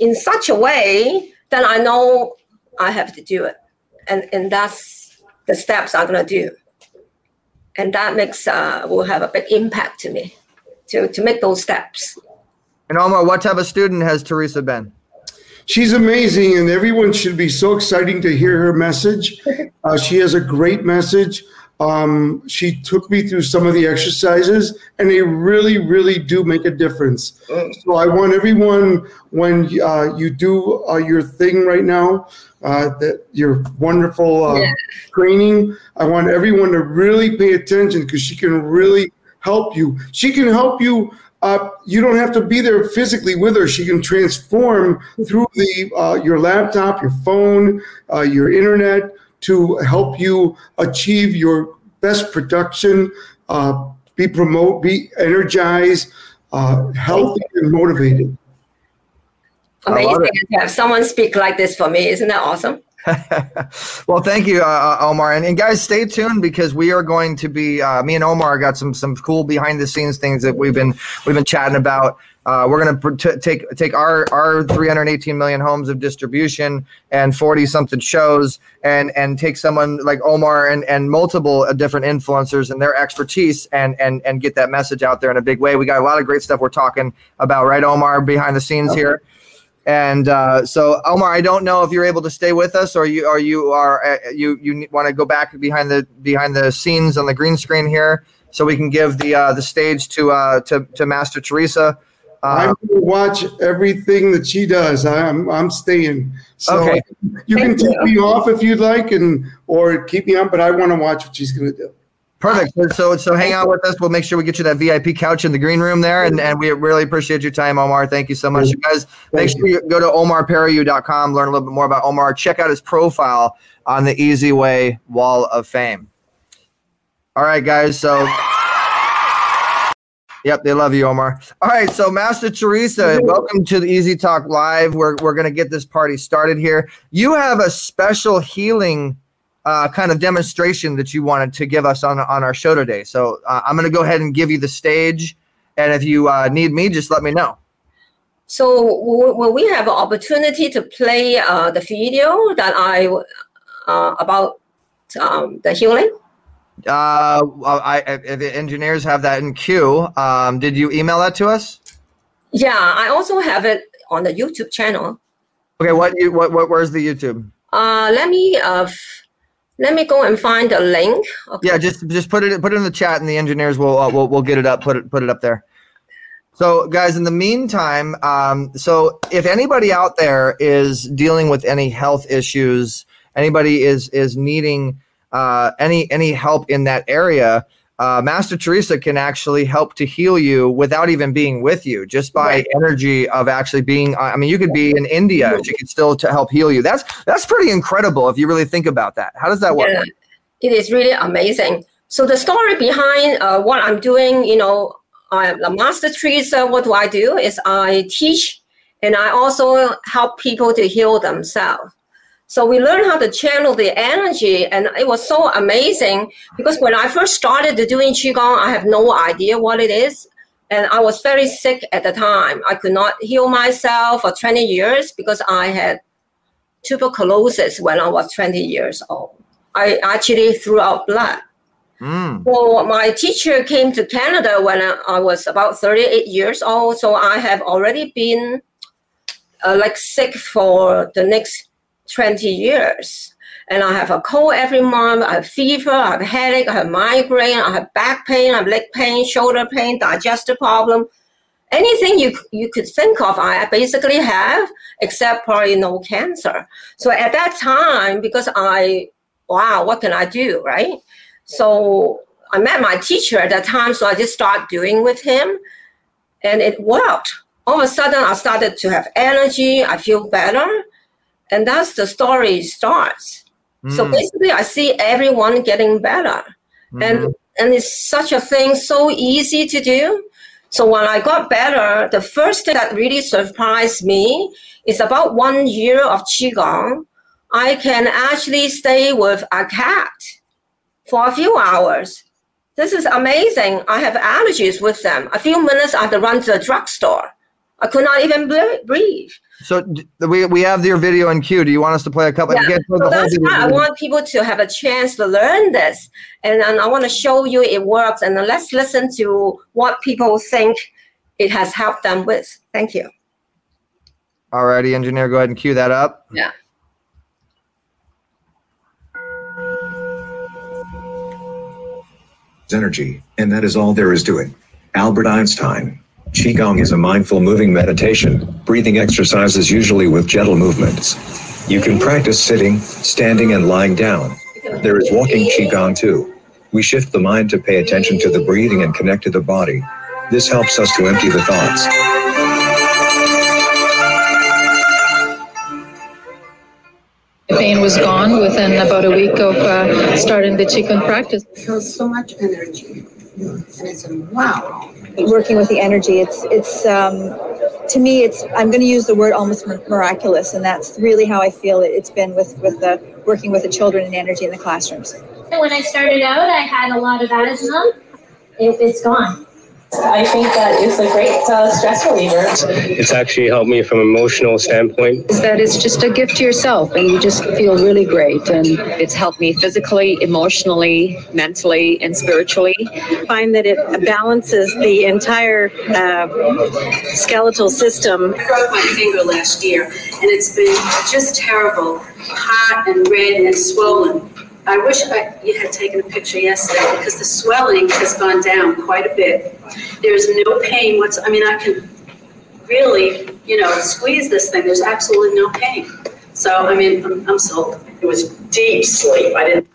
in such a way, then I know I have to do it. And, and that's the steps I'm going to do and that makes uh, will have a big impact to me to to make those steps. And Omar, what type of student has Teresa been? She's amazing, and everyone should be so exciting to hear her message. [laughs] Uh, she has a great message. Um, she took me through some of the exercises, and they really, really do make a difference. So I want everyone, when uh, you do uh, your thing right now, uh, that your wonderful uh, yeah. training, I want everyone to really pay attention because she can really help you. She can help you. Uh, you don't have to be there physically with her. She can transform through the uh, your laptop, your phone, uh, your internet to help you achieve your best production, uh, be promote, be energized, uh, healthy, and motivated. Amazing to have someone speak like this for me. Isn't that awesome? [laughs] well, thank you, uh, uh, Omar, and, and, guys, stay tuned because we are going to be. Uh, me and Omar got some some cool behind the scenes things that we've been we've been chatting about. Uh, we're going to take take our our 318 million homes of distribution and 40 something shows and and take someone like Omar and and multiple uh, different influencers and their expertise and and and get that message out there in a big way. We got a lot of great stuff we're talking about, right, Omar, behind the scenes okay. here. And uh, so, Omar, I don't know if you're able to stay with us, or you or you are uh, you you want to go back behind the behind the scenes on the green screen here, so we can give the uh, the stage to uh, to to Master Teresa. I uh, watch everything that she does. I'm I'm staying. So okay. you can take me off if you'd like, and or keep me on, but I want to watch what she's going to do. Perfect. So so hang out with us. We'll make sure we get you that VIP couch in the green room there. And, and we really appreciate your time, Omar. Thank you so much. You guys, make sure you go to omarperiu.com, learn a little bit more about Omar. Check out his profile on the Easy Way Wall of Fame. All right, guys. So Yep, they love you, Omar. All right, so Master Teresa, welcome to the Easy Talk Live. We're, we're going to get this party started here. You have a special healing uh, kind of demonstration that you wanted to give us on on our show today. So uh, I'm going to go ahead and give you the stage, and if you uh, need me, just let me know. So will we have an opportunity to play uh, the video that I uh, about um, the healing? Uh, I, if the engineers have that in queue, um, did you email that to us? Yeah, I also have it on the YouTube channel. Okay, what you what, what where's the YouTube? Uh, let me uh, let me go and find a link. Okay. Yeah, just just put it put it in the chat, and the engineers will uh, will will get it up. Put it put it up there. So, guys, in the meantime, um, so if anybody out there is dealing with any health issues, anybody is is needing uh, any any help in that area, uh, Master Teresa can actually help to heal you without even being with you, just by right. energy of actually being. I mean, you could be in India, she could still to help heal you. That's that's pretty incredible if you really think about that. How does that work? Yeah, it is really amazing. So the story behind uh, what I'm doing, you know, I'm a Master Teresa. What do I do? Is I teach, and I also help people to heal themselves. So we learned how to channel the energy, and it was so amazing because when I first started doing qigong, I have no idea what it is. And I was very sick at the time. I could not heal myself for 20 years because I had tuberculosis when I was 20 years old. I actually threw out blood. Mm. Well, my teacher came to Canada when I, I was about 38 years old. So I have already been uh, like sick for the next 20 years. And I have a cold every month, I have fever, I have headache, I have migraine, I have back pain, I have leg pain, shoulder pain, digestive problem. Anything you, you could think of, I basically have, except probably no cancer. So at that time, because I, wow, what can I do, right? So I met my teacher at that time, so I just started doing with him, and it worked. All of a sudden, I started to have energy. I feel better, and that's the story starts. So Mm. basically, I see everyone getting better, and Mhm. and it's such a thing, so easy to do. So when I got better, the first thing that really surprised me is about one year of qigong. I can actually stay with a cat for a few hours. This is amazing. I have allergies with them. A few minutes, I have to run to the drugstore. I could not even breathe. So we we have your video in queue. Do you want us to play a couple? Yeah, you can't play so the that's why I want people to have a chance to learn this, and, and I want to show you it works. And then let's listen to what people think it has helped them with. Thank you. Alrighty, engineer, go ahead and cue that up. Yeah. energy, and that is all there is to it. Albert Einstein. Qigong is a mindful moving meditation, breathing exercises usually with gentle movements. You can practice sitting, standing, and lying down. There is walking Qigong too. We shift the mind to pay attention to the breathing and connect to the body. This helps us to empty the thoughts. The pain was gone within about a week of uh, starting the Qigong practice. feels so much energy. Wow. working with the energy it's it's um to me it's i'm going to use the word almost miraculous and that's really how i feel it, it's been with with the working with the children and energy in the classrooms When I started out, I had a lot of asthma. It, it's gone. I think that it's a great uh, stress reliever. It's actually helped me from an emotional standpoint. is that it's just a gift to yourself and you just feel really great and it's helped me physically emotionally mentally and spiritually find that it balances the entire uh, skeletal system. I broke my finger last year, and it's been just terrible, hot and red and swollen. I wish I, you had taken a picture yesterday because the swelling has gone down quite a bit. There's no pain what's. I mean, I can really, you know, squeeze this thing. There's absolutely no pain. So, I mean, I'm, I'm sold. It was deep sleep. I didn't.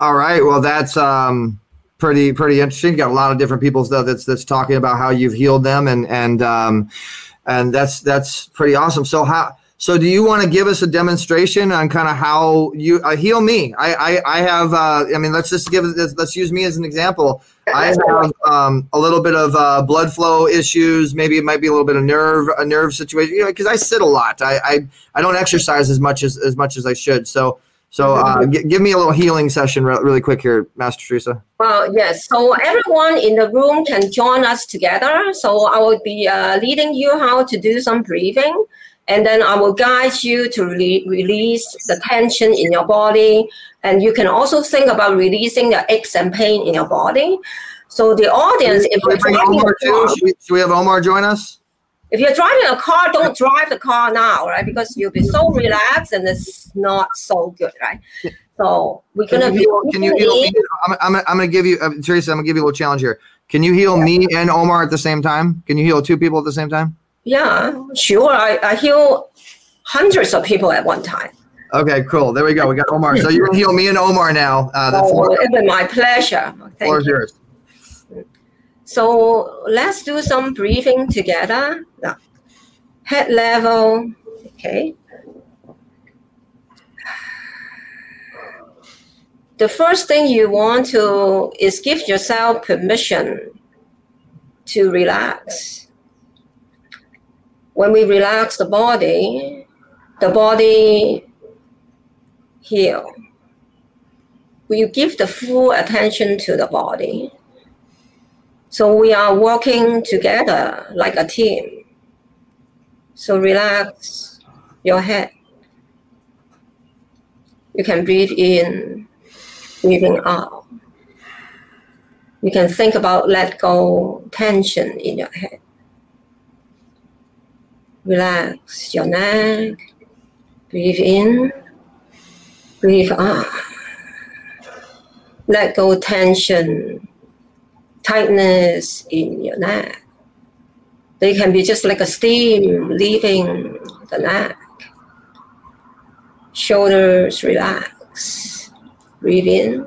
All right. Well, that's um pretty pretty interesting. Got a lot of different people stuff that's that's talking about how you've healed them, and and um and that's that's pretty awesome. So how. So, do you want to give us a demonstration on kind of how you uh, heal me? I, I, I have. Uh, I mean, let's just give. Let's, let's use me as an example. I have um, a little bit of uh, blood flow issues. Maybe it might be a little bit of nerve, a nerve situation. You know, because I sit a lot. I, I, I don't exercise as much as as much as I should. So, so uh, g- give me a little healing session re- really quick here, Master Teresa. Well, yes. So everyone in the room can join us together. So I will be uh, leading you how to do some breathing, and then I will guide you to re- release the tension in your body. And you can also think about releasing the aches and pain in your body. So the audience, if we you're driving Omar a car, Should we, should we have Omar join us? if you're driving a car, don't drive the car now, right? Because you'll be so relaxed and it's not so good, right? So we're Can gonna you heal, can you heal me? I'm, I'm, I'm going to give you, uh, Teresa, I'm going to give you a little challenge here. Can you heal me and Omar at the same time? Can you heal two people at the same time? Yeah, sure. I, I heal hundreds of people at one time. Okay, cool. There we go. We got Omar. So to heal me and Omar now. Uh, the Oh, floor, it's been my pleasure. floor Thank is you. yours. So let's do some breathing together. Now, head level. Okay. The first thing you want to is give yourself permission to relax. When we relax the body, the body heal. We give the full attention to the body, So we are working together like a team. So relax your head. You can breathe in, breathing out. You can think about let go tension in your head. Relax your neck. Breathe in, breathe out. Let go tension, tightness in your neck. They can be just like a steam leaving the neck. Shoulders relax. Breathe in,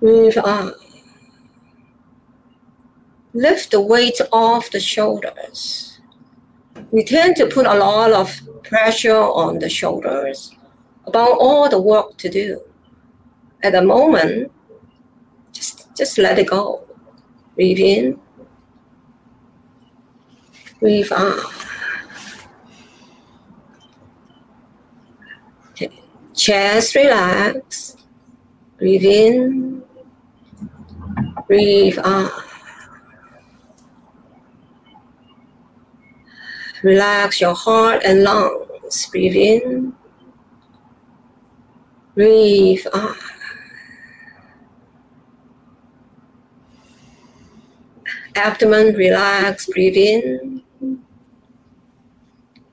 breathe out. Lift the weight off the shoulders. We tend to put a lot of pressure on the shoulders about all the work to do. At the moment, just just let it go. Breathe in. Breathe out. Chest relax. Breathe in. Breathe out. Relax your heart and lungs. Breathe in. Breathe out. Abdomen relax. Breathe in.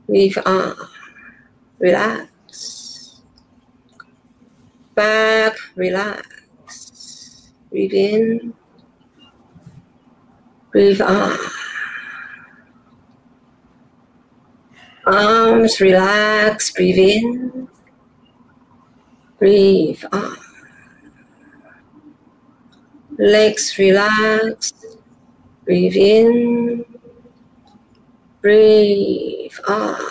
Breathe out. Relax. Back relax. Breathe in. Breathe out. Arms relax, breathe in, breathe out. Legs relax, breathe in, breathe out.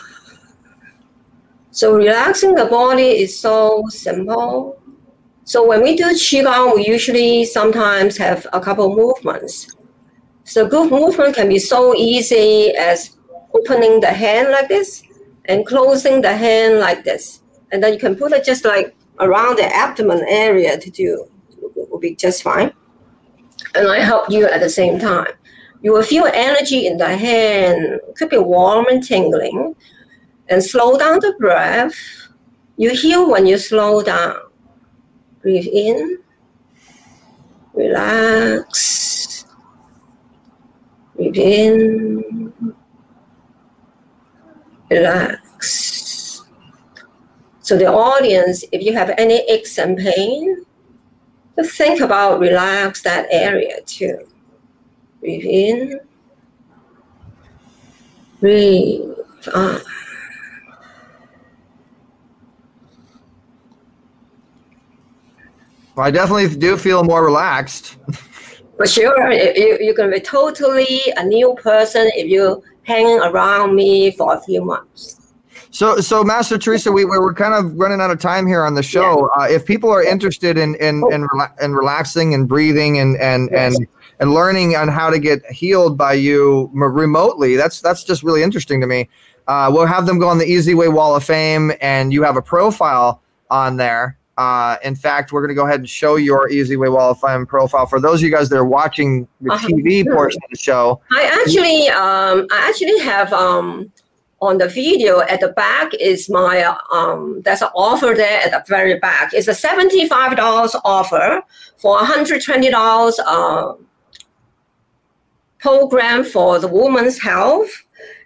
So relaxing the body is so simple. So when we do Qigong, we usually sometimes have a couple movements. So good movement can be so easy as opening the hand like this and closing the hand like this. And then you can put it just like around the abdomen area to do it will be just fine. And I help you at the same time. You will feel energy in the hand, could be warm and tingling, and slow down the breath. You heal when you slow down. Breathe in, relax, breathe in, relax. So the audience, if you have any aches and pain, just think about relax that area too. Breathe in, breathe out. Well, I definitely do feel more relaxed. For sure, you, going to be totally a new person if you hanging around me for a few months. So, so Master Teresa, we, we're kind of running out of time here on the show. Yeah. Uh, if people are interested in in oh. in, rela- in, relaxing and breathing and and yes. and and learning on how to get healed by you remotely, that's that's just really interesting to me. Uh, we'll have them go on the Easy Way Wall of Fame, and you have a profile on there. Uh, in fact, we're going to go ahead and show your Easy Way Wall of Fame profile for those of you guys that are watching the uh-huh. TV portion of the show. I actually, um, I actually have um, on the video at the back is my um, there's an offer there at the very back. It's a seventy-five dollars offer for a hundred twenty dollars uh, program for the woman's health.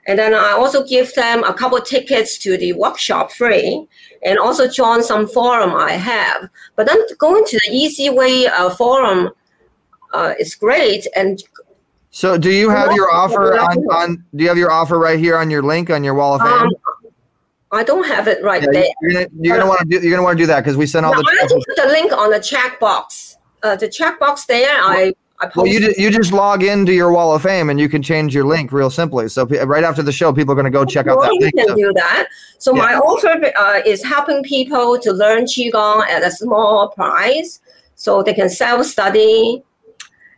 And then I also give them a couple tickets to the workshop free and also join some forum I have. But then going to the Easy Way uh, forum uh, is great. And so, do you have your offer on, on? Do you have your offer right here on your link on your wall of fame? Um, I don't have it right yeah, there. You're gonna, you're gonna want to do. You're gonna want to do that because we sent all no, the. I just put the link on the chat box. Uh, the chat box there. I well, you, you just log into your wall of fame and you can change your link real simply. So right after the show, people are going to go check out that link. You can so. do that. So yeah. my offer uh, is helping people to learn qigong at a small price, so they can self-study,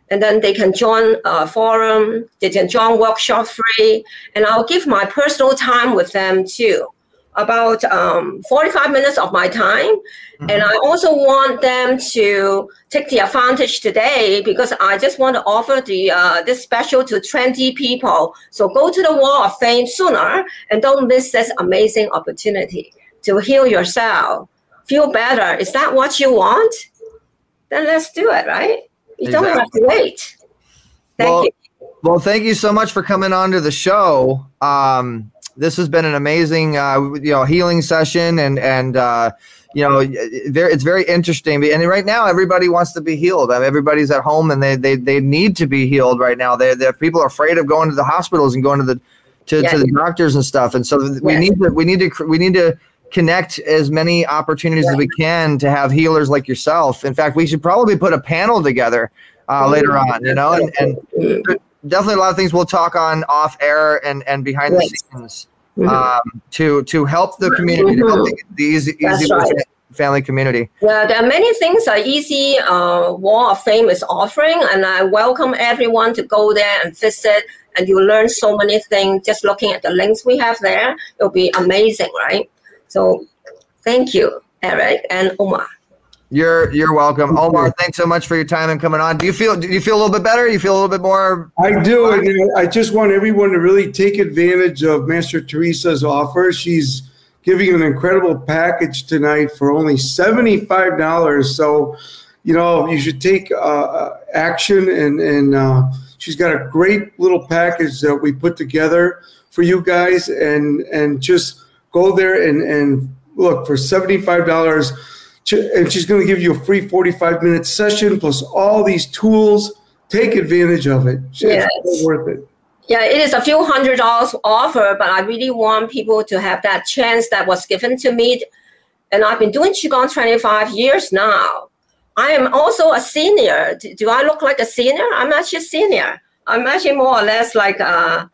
and then they can join a forum. They can join workshop free, and I'll give my personal time with them too. About um, 45 minutes of my time. And I also want them to take the advantage today because I just want to offer the uh, this special to 20 people. So go to the Wall of Fame sooner and don't miss this amazing opportunity to heal yourself, feel better. Is that what you want? Then let's do it, right? You don't have to wait. Thank well, you. Well, thank you so much for coming on to the show. Um, this has been an amazing, uh, you know, healing session, and and uh, you know, it's very interesting. And right now, everybody wants to be healed. I mean, everybody's at home, and they they, they need to be healed right now. They they people are afraid of going to the hospitals and going to the to, Yeah. to the doctors and stuff. And so we need to we need to we need to connect as many opportunities as we can to have healers like yourself. In fact, we should probably put a panel together uh, later on. You know, and, and definitely a lot of things we'll talk on off air and and behind the scenes Mhm. um, to to help the community, to help the, the easy, easy right. family community. Yeah, there are many things that Easy uh, Wall of Fame is offering, and I welcome everyone to go there and visit. And you learn so many things just looking at the links we have there. It'll be amazing, right? So, thank you, Eric and Omar. You're you're welcome, Omar. Thanks so much for your time and coming on. Do you feel do you feel a little bit better? You feel a little bit more? I do, and I just want everyone to really take advantage of Master Teresa's offer. She's giving an incredible package tonight for only seventy-five dollars. So, you know, you should take uh, action, and and uh, she's got a great little package that we put together for you guys, and and just go there and and look for seventy-five dollars. And she's going to give you a free 45 minute session plus all these tools. Take advantage of it. It's Yes. worth it. Yeah, it is a few hundred dollars offer, but I really want people to have that chance that was given to me. And I've been doing Qigong 25 years now. I am also a senior. Do, I look like a senior? I'm actually a senior. I'm actually more or less like uh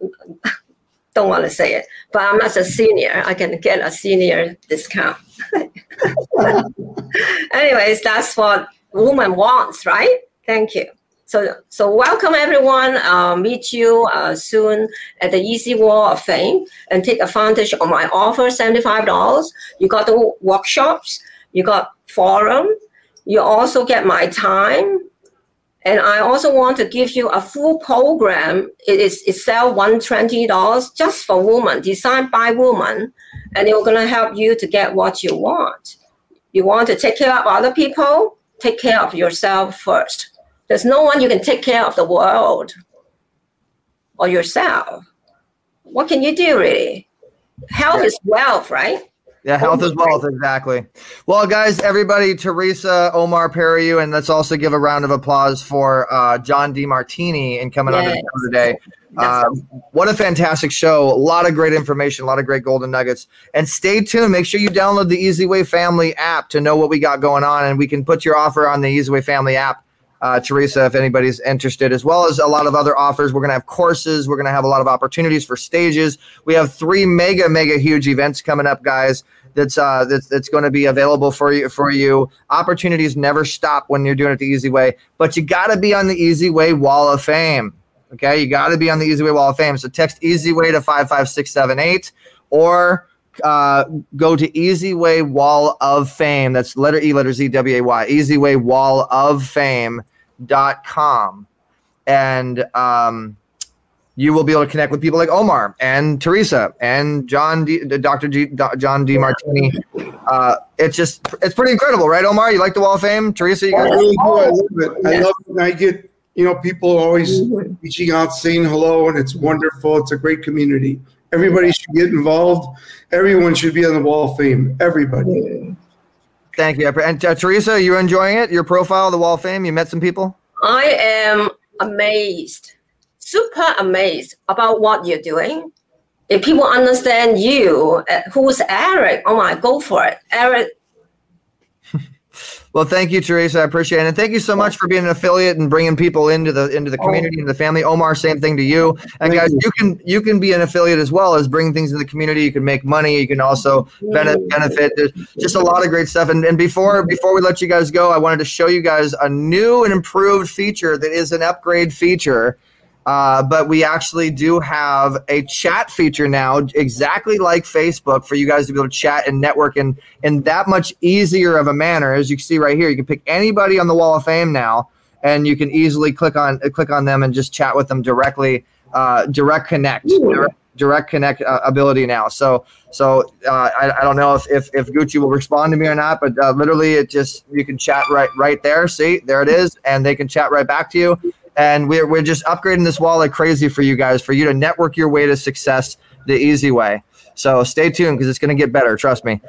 [laughs] don't want to say it, but I'm not a senior. I can get a senior discount. [laughs] Anyways, that's what woman wants, right? Thank you. So, so welcome everyone. Uh, meet you uh, soon at the Easy Wall of Fame and take advantage of my offer, seventy-five dollars. You got the workshops, you got forum, you also get my time, and I also want to give you a full program. It is it sell one twenty dollars just for women, designed by women, and it's gonna help you to get what you want. You want to take care of other people, take care of yourself first. There's no one you can take care of the world or yourself. What can you do really? Health is wealth, right? Yeah, health is wealth, exactly. Well, guys, everybody, Teresa, Omar Periu, and let's also give a round of applause for uh, John Demartini and coming on the Yes. show today. Uh, what a fantastic show. A lot of great information, a lot of great golden nuggets. And stay tuned. Make sure you download the Easy Way Family app to know what we got going on. And we can put your offer on the Easy Way Family app, uh, Teresa, if anybody's interested, as well as a lot of other offers. We're going to have courses. We're going to have a lot of opportunities for stages. We have three mega, mega huge events coming up, guys. That's uh, that's, that's going to be available for you. For you, opportunities never stop when you're doing it the easy way. But you got to be on the Easy Way Wall of Fame. Okay, you got to be on the Easy Way Wall of Fame. So text Easy Way to five five six seven eight, or uh, go to Easy Way Wall of Fame. That's letter E, letter Z, W A Y. Easy Way Wall of Fame dot com, and um, you will be able to connect with people like Omar and Teresa and John D, Dr. G, Do- John Demartini. Uh, it's just it's pretty incredible, right, Omar? You like the Wall of Fame, Teresa? You I guys? really do. I love it. I love it. And I get, you know, people always reaching out, saying hello, and it's wonderful. It's a great community. Everybody should get involved. Everyone should be on the Wall of Fame. Everybody. Thank you. And uh, Teresa, you enjoying it? Your profile, the Wall of Fame. You met some people. I am amazed, super amazed about what you're doing. If people understand you, uh, who's Eric? Oh my, go for it, Eric. Well, thank you, Teresa. I appreciate it, and thank you so much for being an affiliate and bringing people into the into the community into the family. Omar, same thing to you. And guys, you can you can be an affiliate as well as bring things in the community. You can make money. You can also bene- benefit. There's just a lot of great stuff. And, and before before we let you guys go, I wanted to show you guys a new and improved feature that is an upgrade feature Uh, but we actually do have a chat feature now, exactly like Facebook, for you guys to be able to chat and network in, in that much easier of a manner. As you can see right here, you can pick anybody on the Wall of Fame now, and you can easily click on click on them and just chat with them directly. Uh, direct connect, direct, direct connect uh, ability now. So so uh, I, I don't know if, if if Gucci will respond to me or not, but uh, literally it just you can chat right right there. See, there it is, and they can chat right back to you and we're, we're just upgrading this wall like crazy for you guys for you to network your way to success the easy way. So stay tuned because it's going to get better trust me.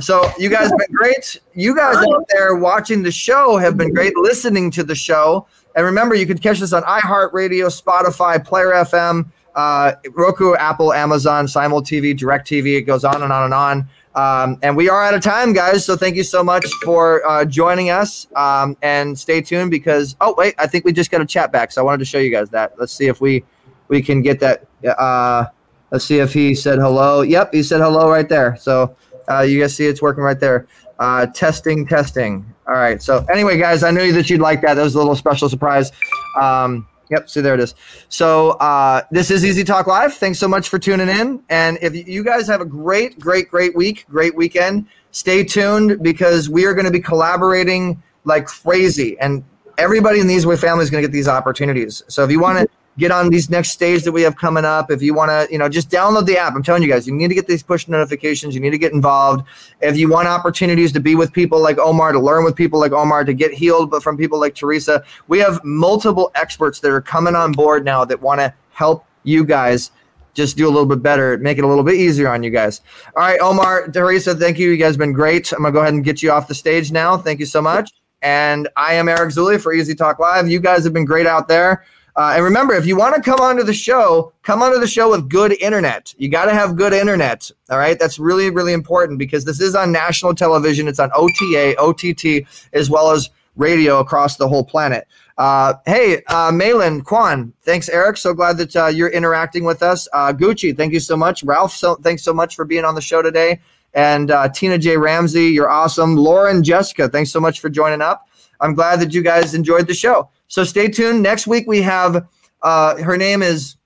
So you guys have been great. You guys out there watching the show have been great listening to the show. And remember you can catch us on iheartradio spotify player fm uh, roku apple amazon simul tv direct tv it goes on and on and on um, and we are out of time, guys. So thank you so much for uh, joining us. Um, and stay tuned because oh wait, I think we just got a chat back. So I wanted to show you guys that. Let's see if we we can get that. Uh, let's see if he said hello. Yep, he said hello right there. So uh, you guys see it's working right there. Uh, testing, testing. All right. So anyway, guys, I knew that you'd like that. That was a little special surprise. Um, Yep, see there it is. So uh, this is Easy Talk Live. Thanks so much for tuning in. And if you guys have a great, great, great week, great weekend, stay tuned because we are going to be collaborating like crazy. And everybody in the Way family is going to get these opportunities. So if you want to get on these next stage that we have coming up. If you want to, you know, just download the app. I'm telling you guys, you need to get these push notifications. You need to get involved. If you want opportunities to be with people like Omar, to learn with people like Omar, to get healed, but from people like Teresa, we have multiple experts that are coming on board now that want to help you guys just do a little bit better, make it a little bit easier on you guys. All right, Omar, Teresa, thank you. You guys have been great. I'm gonna go ahead and get you off the stage now. Thank you so much. And I am Eric Zuley for Easy Talk Live. You guys have been great out there. Uh, and remember, if you want to come onto the show, come onto the show with good internet. You got to have good internet. All right. That's really, really important because this is on national television. It's on OTA, OTT, as well as radio across the whole planet. Uh, hey, uh, Malin, Kwan, thanks, Eric. So glad that uh, you're interacting with us. Uh, Gucci, thank you so much. Ralph, so, thanks so much for being on the show today. And uh, Tina J. Ramsey, you're awesome. Lauren, Jessica, thanks so much for joining up. I'm glad that you guys enjoyed the show. So stay tuned. Next week we have uh, her name is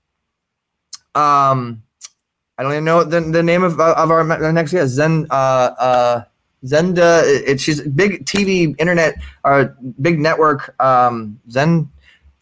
um I don't even know the, the name of, of our next guest Zen uh, uh, Zenda. It, she's big TV internet or uh, big network. Um, Zen.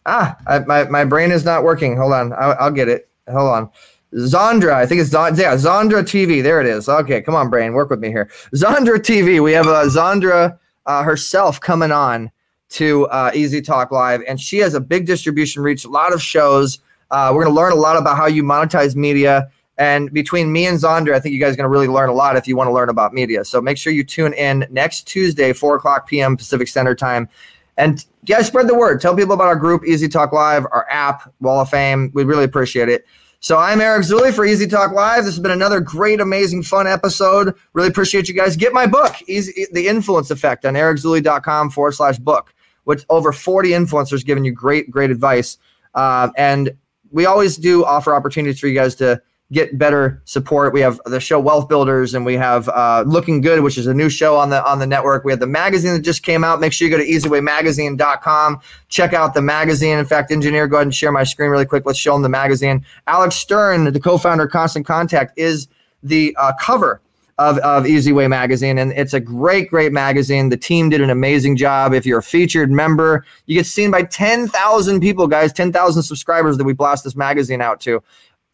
Ah, I, my my brain is not working. Hold on, I'll, I'll get it. Hold on. Zondra, I think it's Zondra, yeah, Zondra TV. There it is. Okay, come on, brain, work with me here. Zondra TV. We have uh, Zondra uh, herself coming on to uh, Easy Talk Live, and she has a big distribution reach, a lot of shows. Uh, we're going to learn a lot about how you monetize media. And between me and Zondra, I think you guys are going to really learn a lot if you want to learn about media. So make sure you tune in next Tuesday, 4 o'clock p.m. Pacific Standard Time. And guys, spread the word. Tell people about our group, Easy Talk Live, our app, Wall of Fame. We really appreciate it. So I'm Eric Zuley for Easy Talk Live. This has been another great, amazing, fun episode. Really appreciate you guys. Get my book, Easy, The Influence Effect, on ericzuley.com forward slash book with over 40 influencers giving you great, great advice. Uh, and we always do offer opportunities for you guys to get better support. We have the show Wealth Builders, and we have uh, Looking Good, which is a new show on the on the network. We have the magazine that just came out. Make sure you go to easywaymagazine.com. Check out the magazine. In fact, engineer, go ahead and share my screen really quick. Let's show them the magazine. Alex Stern, the co-founder of Constant Contact, is the uh, cover of, of Easy Way Magazine. And it's a great, great magazine. The team did an amazing job. If you're a featured member, you get seen by 10,000 people, guys, 10,000 subscribers that we blast this magazine out to.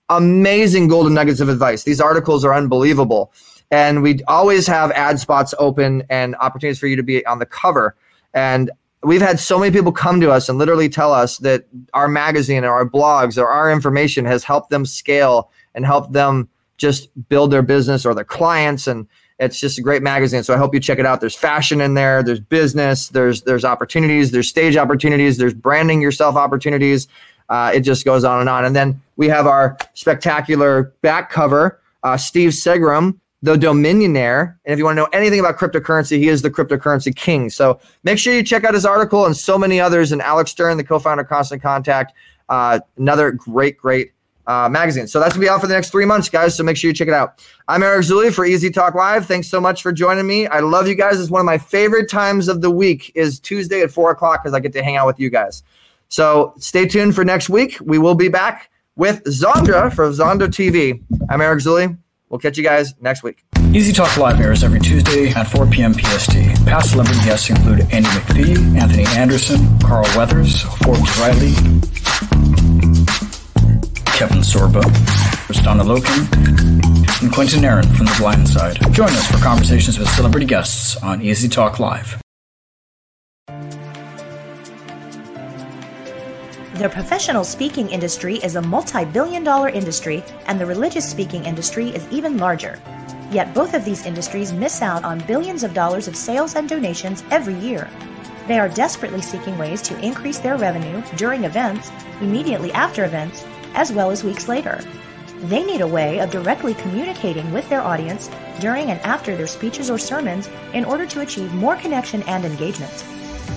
Amazing golden nuggets of advice. These articles are unbelievable. And we always have ad spots open and opportunities for you to be on the cover. And we've had so many people come to us and literally tell us that our magazine or our blogs or our information has helped them scale and helped them just build their business or their clients and it's just a great magazine. So i hope you check it out. There's fashion in there there's business there's there's opportunities there's stage opportunities there's branding yourself opportunities. Uh, it just goes on and on. And then we have our spectacular back cover uh, steve segram the dominionaire. And if you want to know anything about cryptocurrency he is the cryptocurrency king. So make sure you check out his article and so many others and alex stern the co-founder of constant contact uh, another great great uh, magazine. So that's gonna be out for the next three months, guys. So make sure you check it out. I'm Eric Zuley for Easy Talk Live. Thanks so much for joining me. I love you guys. It's one of my favorite times of the week is Tuesday at four o'clock because I get to hang out with you guys. So stay tuned for next week. We will be back with Zondra for Zonda TV. I'm Eric Zuley. We'll catch you guys next week. Easy Talk Live airs every Tuesday at 4 p.m. PST. Past celebrity guests include Andy McPhee, Anthony Anderson, Carl Weathers, Forbes Riley, Kevin Sorbo, Donna Loken, and Quinton Aaron from The Blind Side. Join us for conversations with celebrity guests on Easy Talk Live. The professional speaking industry is a multi billion dollar industry, and the religious speaking industry is even larger. Yet both of these industries miss out on billions of dollars of sales and donations every year. They are desperately seeking ways to increase their revenue during events, immediately after events, as well as weeks later. They need a way of directly communicating with their audience during and after their speeches or sermons in order to achieve more connection and engagement.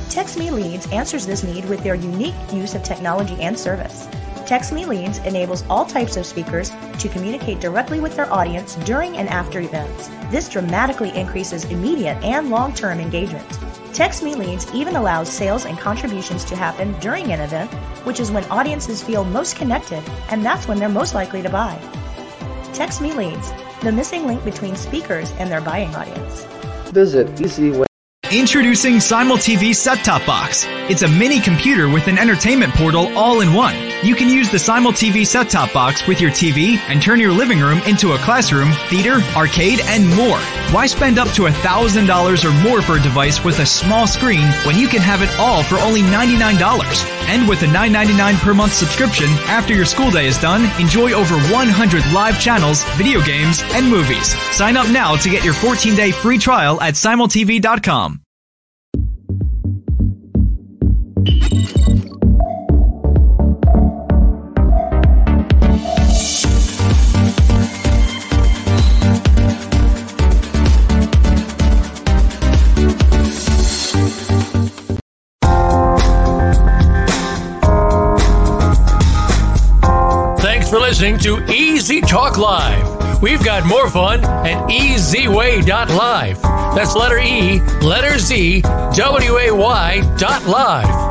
Text Me Leads answers this need with their unique use of technology and service. Text Me Leads enables all types of speakers to communicate directly with their audience during and after events. This dramatically increases immediate and long term engagement. Text Me Leads even allows sales and contributions to happen during an event, which is when audiences feel most connected, and that's when they're most likely to buy. Text Me Leads, the missing link between speakers and their buying audience. Visit Easy Way. Introducing SimulTV Set Top Box. It's a mini computer with an entertainment portal all in one. You can use the Simul TV Set Top Box with your TV and turn your living room into a classroom, theater, arcade, and more. Why spend up to $1,000 or more for a device with a small screen when you can have it all for only $99? And with a $9.99 per month subscription, after your school day is done, enjoy over 100 live channels, video games, and movies. Sign up now to get your 14 day free trial at simultv.com. listening to Easy Talk Live. We've got more fun at easyway.live. That's letter E, letter Z, W A Y dot live.